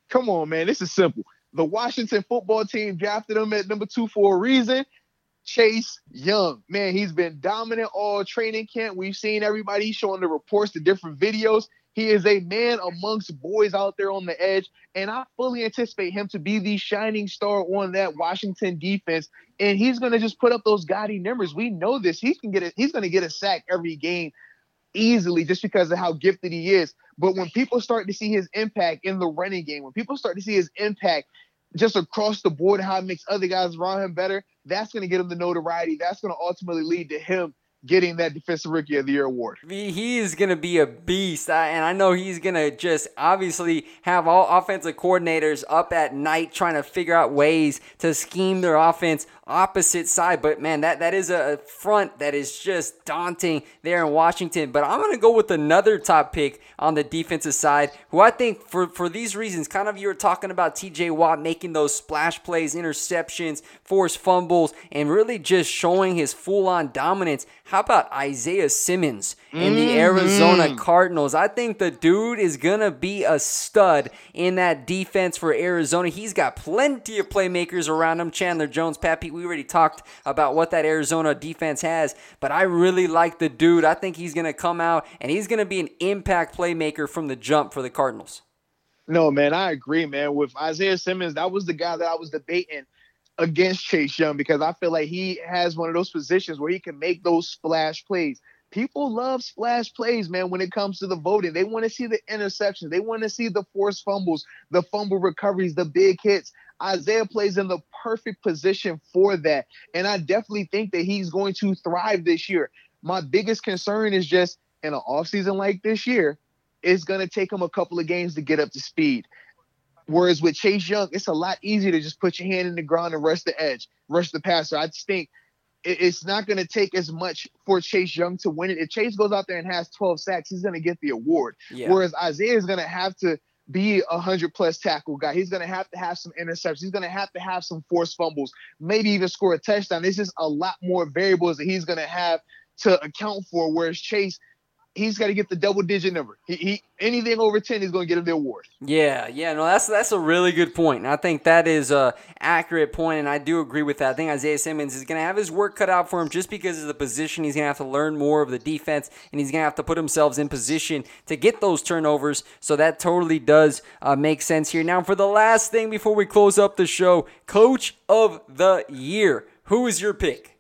Come on, man. This is simple. The Washington football team drafted him at number two for a reason. Chase Young, man, he's been dominant all training camp. We've seen everybody showing the reports, the different videos. He is a man amongst boys out there on the edge, and I fully anticipate him to be the shining star on that Washington defense. And he's going to just put up those gaudy numbers. We know this. He can get. He's going to get a sack every game easily just because of how gifted he is. But when people start to see his impact in the running game, when people start to see his impact just across the board, how it makes other guys around him better, that's going to get him the notoriety. That's going to ultimately lead to him getting that Defensive Rookie of the Year award. He is going to be a beast. And I know he's going to just obviously have all offensive coordinators up at night trying to figure out ways to scheme their offense opposite side. But man, that, that is a front that is just daunting there in Washington. But I'm going to go with another top pick on the defensive side, who I think for, for these reasons, kind of you were talking about TJ Watt making those splash plays, interceptions, forced fumbles, and really just showing his full on dominance. How about Isaiah Simmons in the mm-hmm. Arizona Cardinals? I think the dude is going to be a stud in that defense for Arizona. He's got plenty of playmakers around him. Chandler Jones, Pat Pete, we already talked about what that Arizona defense has, but I really like the dude. I think he's going to come out and he's going to be an impact playmaker from the jump for the Cardinals. No, man, I agree, man. With Isaiah Simmons, that was the guy that I was debating against Chase Young because I feel like he has one of those positions where he can make those splash plays. People love splash plays, man, when it comes to the voting. They want to see the interceptions. They want to see the forced fumbles, the fumble recoveries, the big hits. Isaiah plays in the perfect position for that. And I definitely think that he's going to thrive this year. My biggest concern is just in an offseason like this year, it's going to take him a couple of games to get up to speed. Whereas with Chase Young, it's a lot easier to just put your hand in the ground and rush the edge, rush the passer. I just think it's not going to take as much for Chase Young to win it. If Chase goes out there and has 12 sacks, he's going to get the award. Yeah. Whereas Isaiah is going to have to be a hundred plus tackle guy. He's going to have to have some interceptions. He's going to have to have some forced fumbles, maybe even score a touchdown. There's just a lot more variables that he's going to have to account for. Whereas Chase, he's got to get the double digit number. He, he anything over ten is going to get him the award. Yeah, yeah, no, that's that's a really good point. And I think that is a accurate point, and I do agree with that. I think Isaiah Simmons is going to have his work cut out for him just because of the position. He's going to have to learn more of the defense, and he's going to have to put himself in position to get those turnovers. So that totally does uh, make sense here. Now, for the last thing before we close up the show, Coach of the Year. Who is your pick?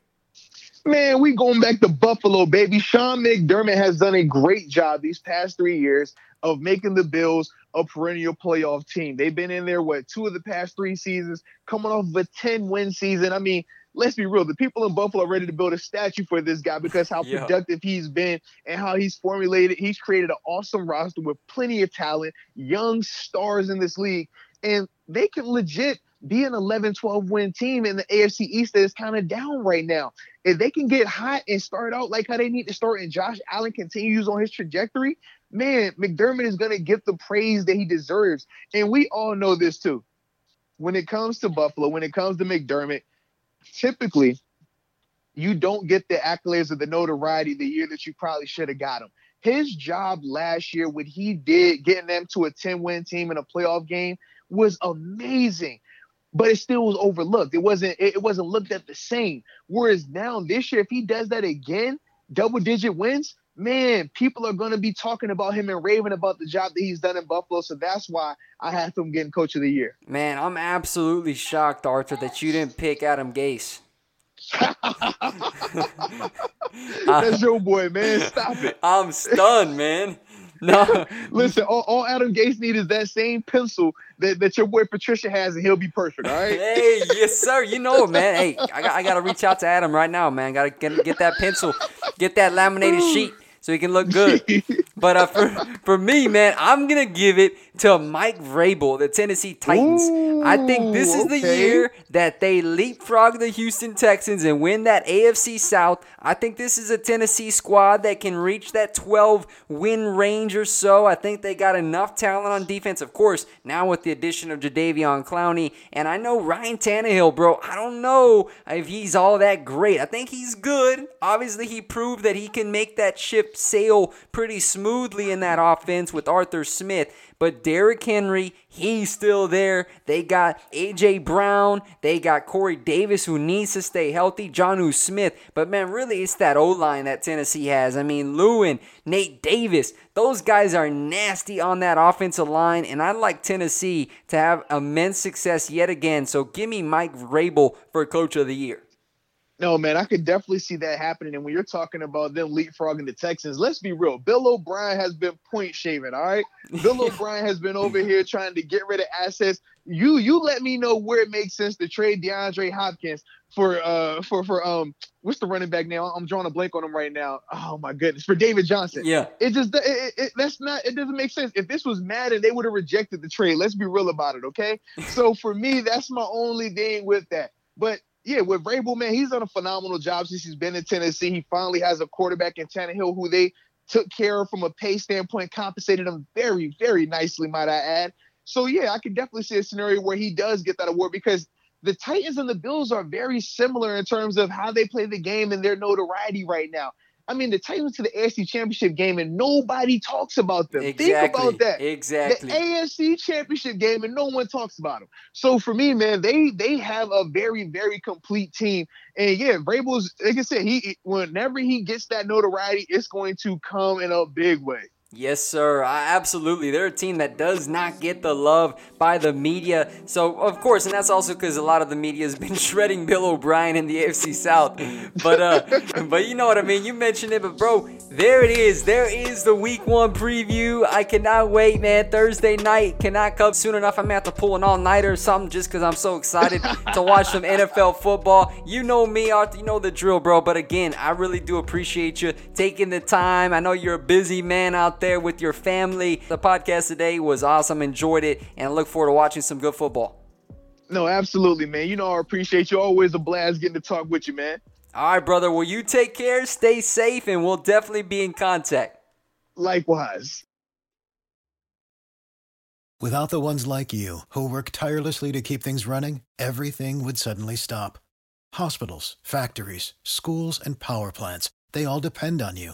Man, we going back to Buffalo, baby. Sean McDermott has done a great job these past three years of making the Bills a perennial playoff team. They've been in there, what, two of the past three seasons, coming off of a 10 win season. I mean, let's be real. The people in Buffalo are ready to build a statue for this guy because how yeah. productive he's been and how he's formulated. He's created an awesome roster with plenty of talent, young stars in this league, and they can legit be an 11 12 win team in the AFC East that is kind of down right now. If they can get hot and start out like how they need to start, and Josh Allen continues on his trajectory, man, McDermott is going to get the praise that he deserves. And we all know this too. When it comes to Buffalo, when it comes to McDermott, typically you don't get the accolades or the notoriety the year that you probably should have got him. His job last year, what he did getting them to a 10 win team in a playoff game, was amazing but it still was overlooked. It wasn't it wasn't looked at the same. Whereas now this year, if he does that again, double digit wins, man, people are going to be talking about him and raving about the job that he's done in Buffalo. So that's why I have him getting coach of the year. Man, I'm absolutely shocked, Arthur, that you didn't pick Adam Gase. that's your boy, man. Stop it. I'm stunned, man. No. Listen, all, all, Adam Gase needs is that same pencil that, that your boy Patricia has, and he'll be perfect. All right. hey, yes, sir. You know man. Hey, I got I got to reach out to Adam right now, man. Got to get, get that pencil, get that laminated sheet so he can look good. but uh, for for me, man, I'm gonna give it to Mike Vrabel, the Tennessee Titans. Ooh, I think this is okay. the year that they leapfrog the Houston Texans and win that AFC South. I think this is a Tennessee squad that can reach that 12 win range or so. I think they got enough talent on defense. Of course, now with the addition of Jadeveon Clowney, and I know Ryan Tannehill, bro. I don't know if he's all that great. I think he's good. Obviously, he proved that he can make that sail pretty smoothly in that offense with Arthur Smith. But Derrick Henry, he's still there. They got A.J. Brown. They got Corey Davis, who needs to stay healthy. Jonnu Smith. But man, really, it's that O line that Tennessee has. I mean, Lewan, Nate Davis, those guys are nasty on that offensive line. And I'd like Tennessee to have immense success yet again. So give me Mike Vrabel for Coach of the Year. No, man, I could definitely see that happening. And when you're talking about them leapfrogging the Texans, let's be real. Bill O'Brien has been point shaving. All right. Bill O'Brien has been over here trying to get rid of assets. You you let me know where it makes sense to trade DeAndre Hopkins for uh for for um what's the running back now? I'm drawing a blank on him right now. Oh my goodness, for David Johnson. Yeah. It just it, it, it, that's not it doesn't make sense. If this was Madden, they would have rejected the trade. Let's be real about it, okay? so for me, that's my only thing with that. But yeah, with Vrabel, man, he's done a phenomenal job since he's been in Tennessee. He finally has a quarterback in Tannehill who they took care of from a pay standpoint, compensated him very, very nicely, might I add. So yeah, I can definitely see a scenario where he does get that award because the Titans and the Bills are very similar in terms of how they play the game and their notoriety right now. I mean, the Titans to the AFC Championship game and nobody talks about them. Exactly. Think about that. Exactly. The AFC Championship game and no one talks about them. So for me, man, they they have a very very complete team. And yeah, Vrabel's like I said, he whenever he gets that notoriety, it's going to come in a big way. Yes, sir. Absolutely. They're a team that does not get the love by the media. So, of course, and that's also because a lot of the media has been shredding Bill O'Brien in the AFC South. But, uh, but you know what I mean. You mentioned it, but bro, there it is. There is the Week One preview. I cannot wait, man. Thursday night cannot come soon enough. I may have to pull an all-nighter or something just because I'm so excited to watch some NFL football. You know me, Arthur. You know the drill, bro. But again, I really do appreciate you taking the time. I know you're a busy man out there with your family. The podcast today was awesome. Enjoyed it and I look forward to watching some good football. No, absolutely, man. You know I appreciate you. Always a blast getting to talk with you, man. All right, brother. Well, you take care, stay safe, and we'll definitely be in contact. Likewise. Without the ones like you, who work tirelessly to keep things running, everything would suddenly stop. Hospitals, factories, schools, and power plants, they all depend on you.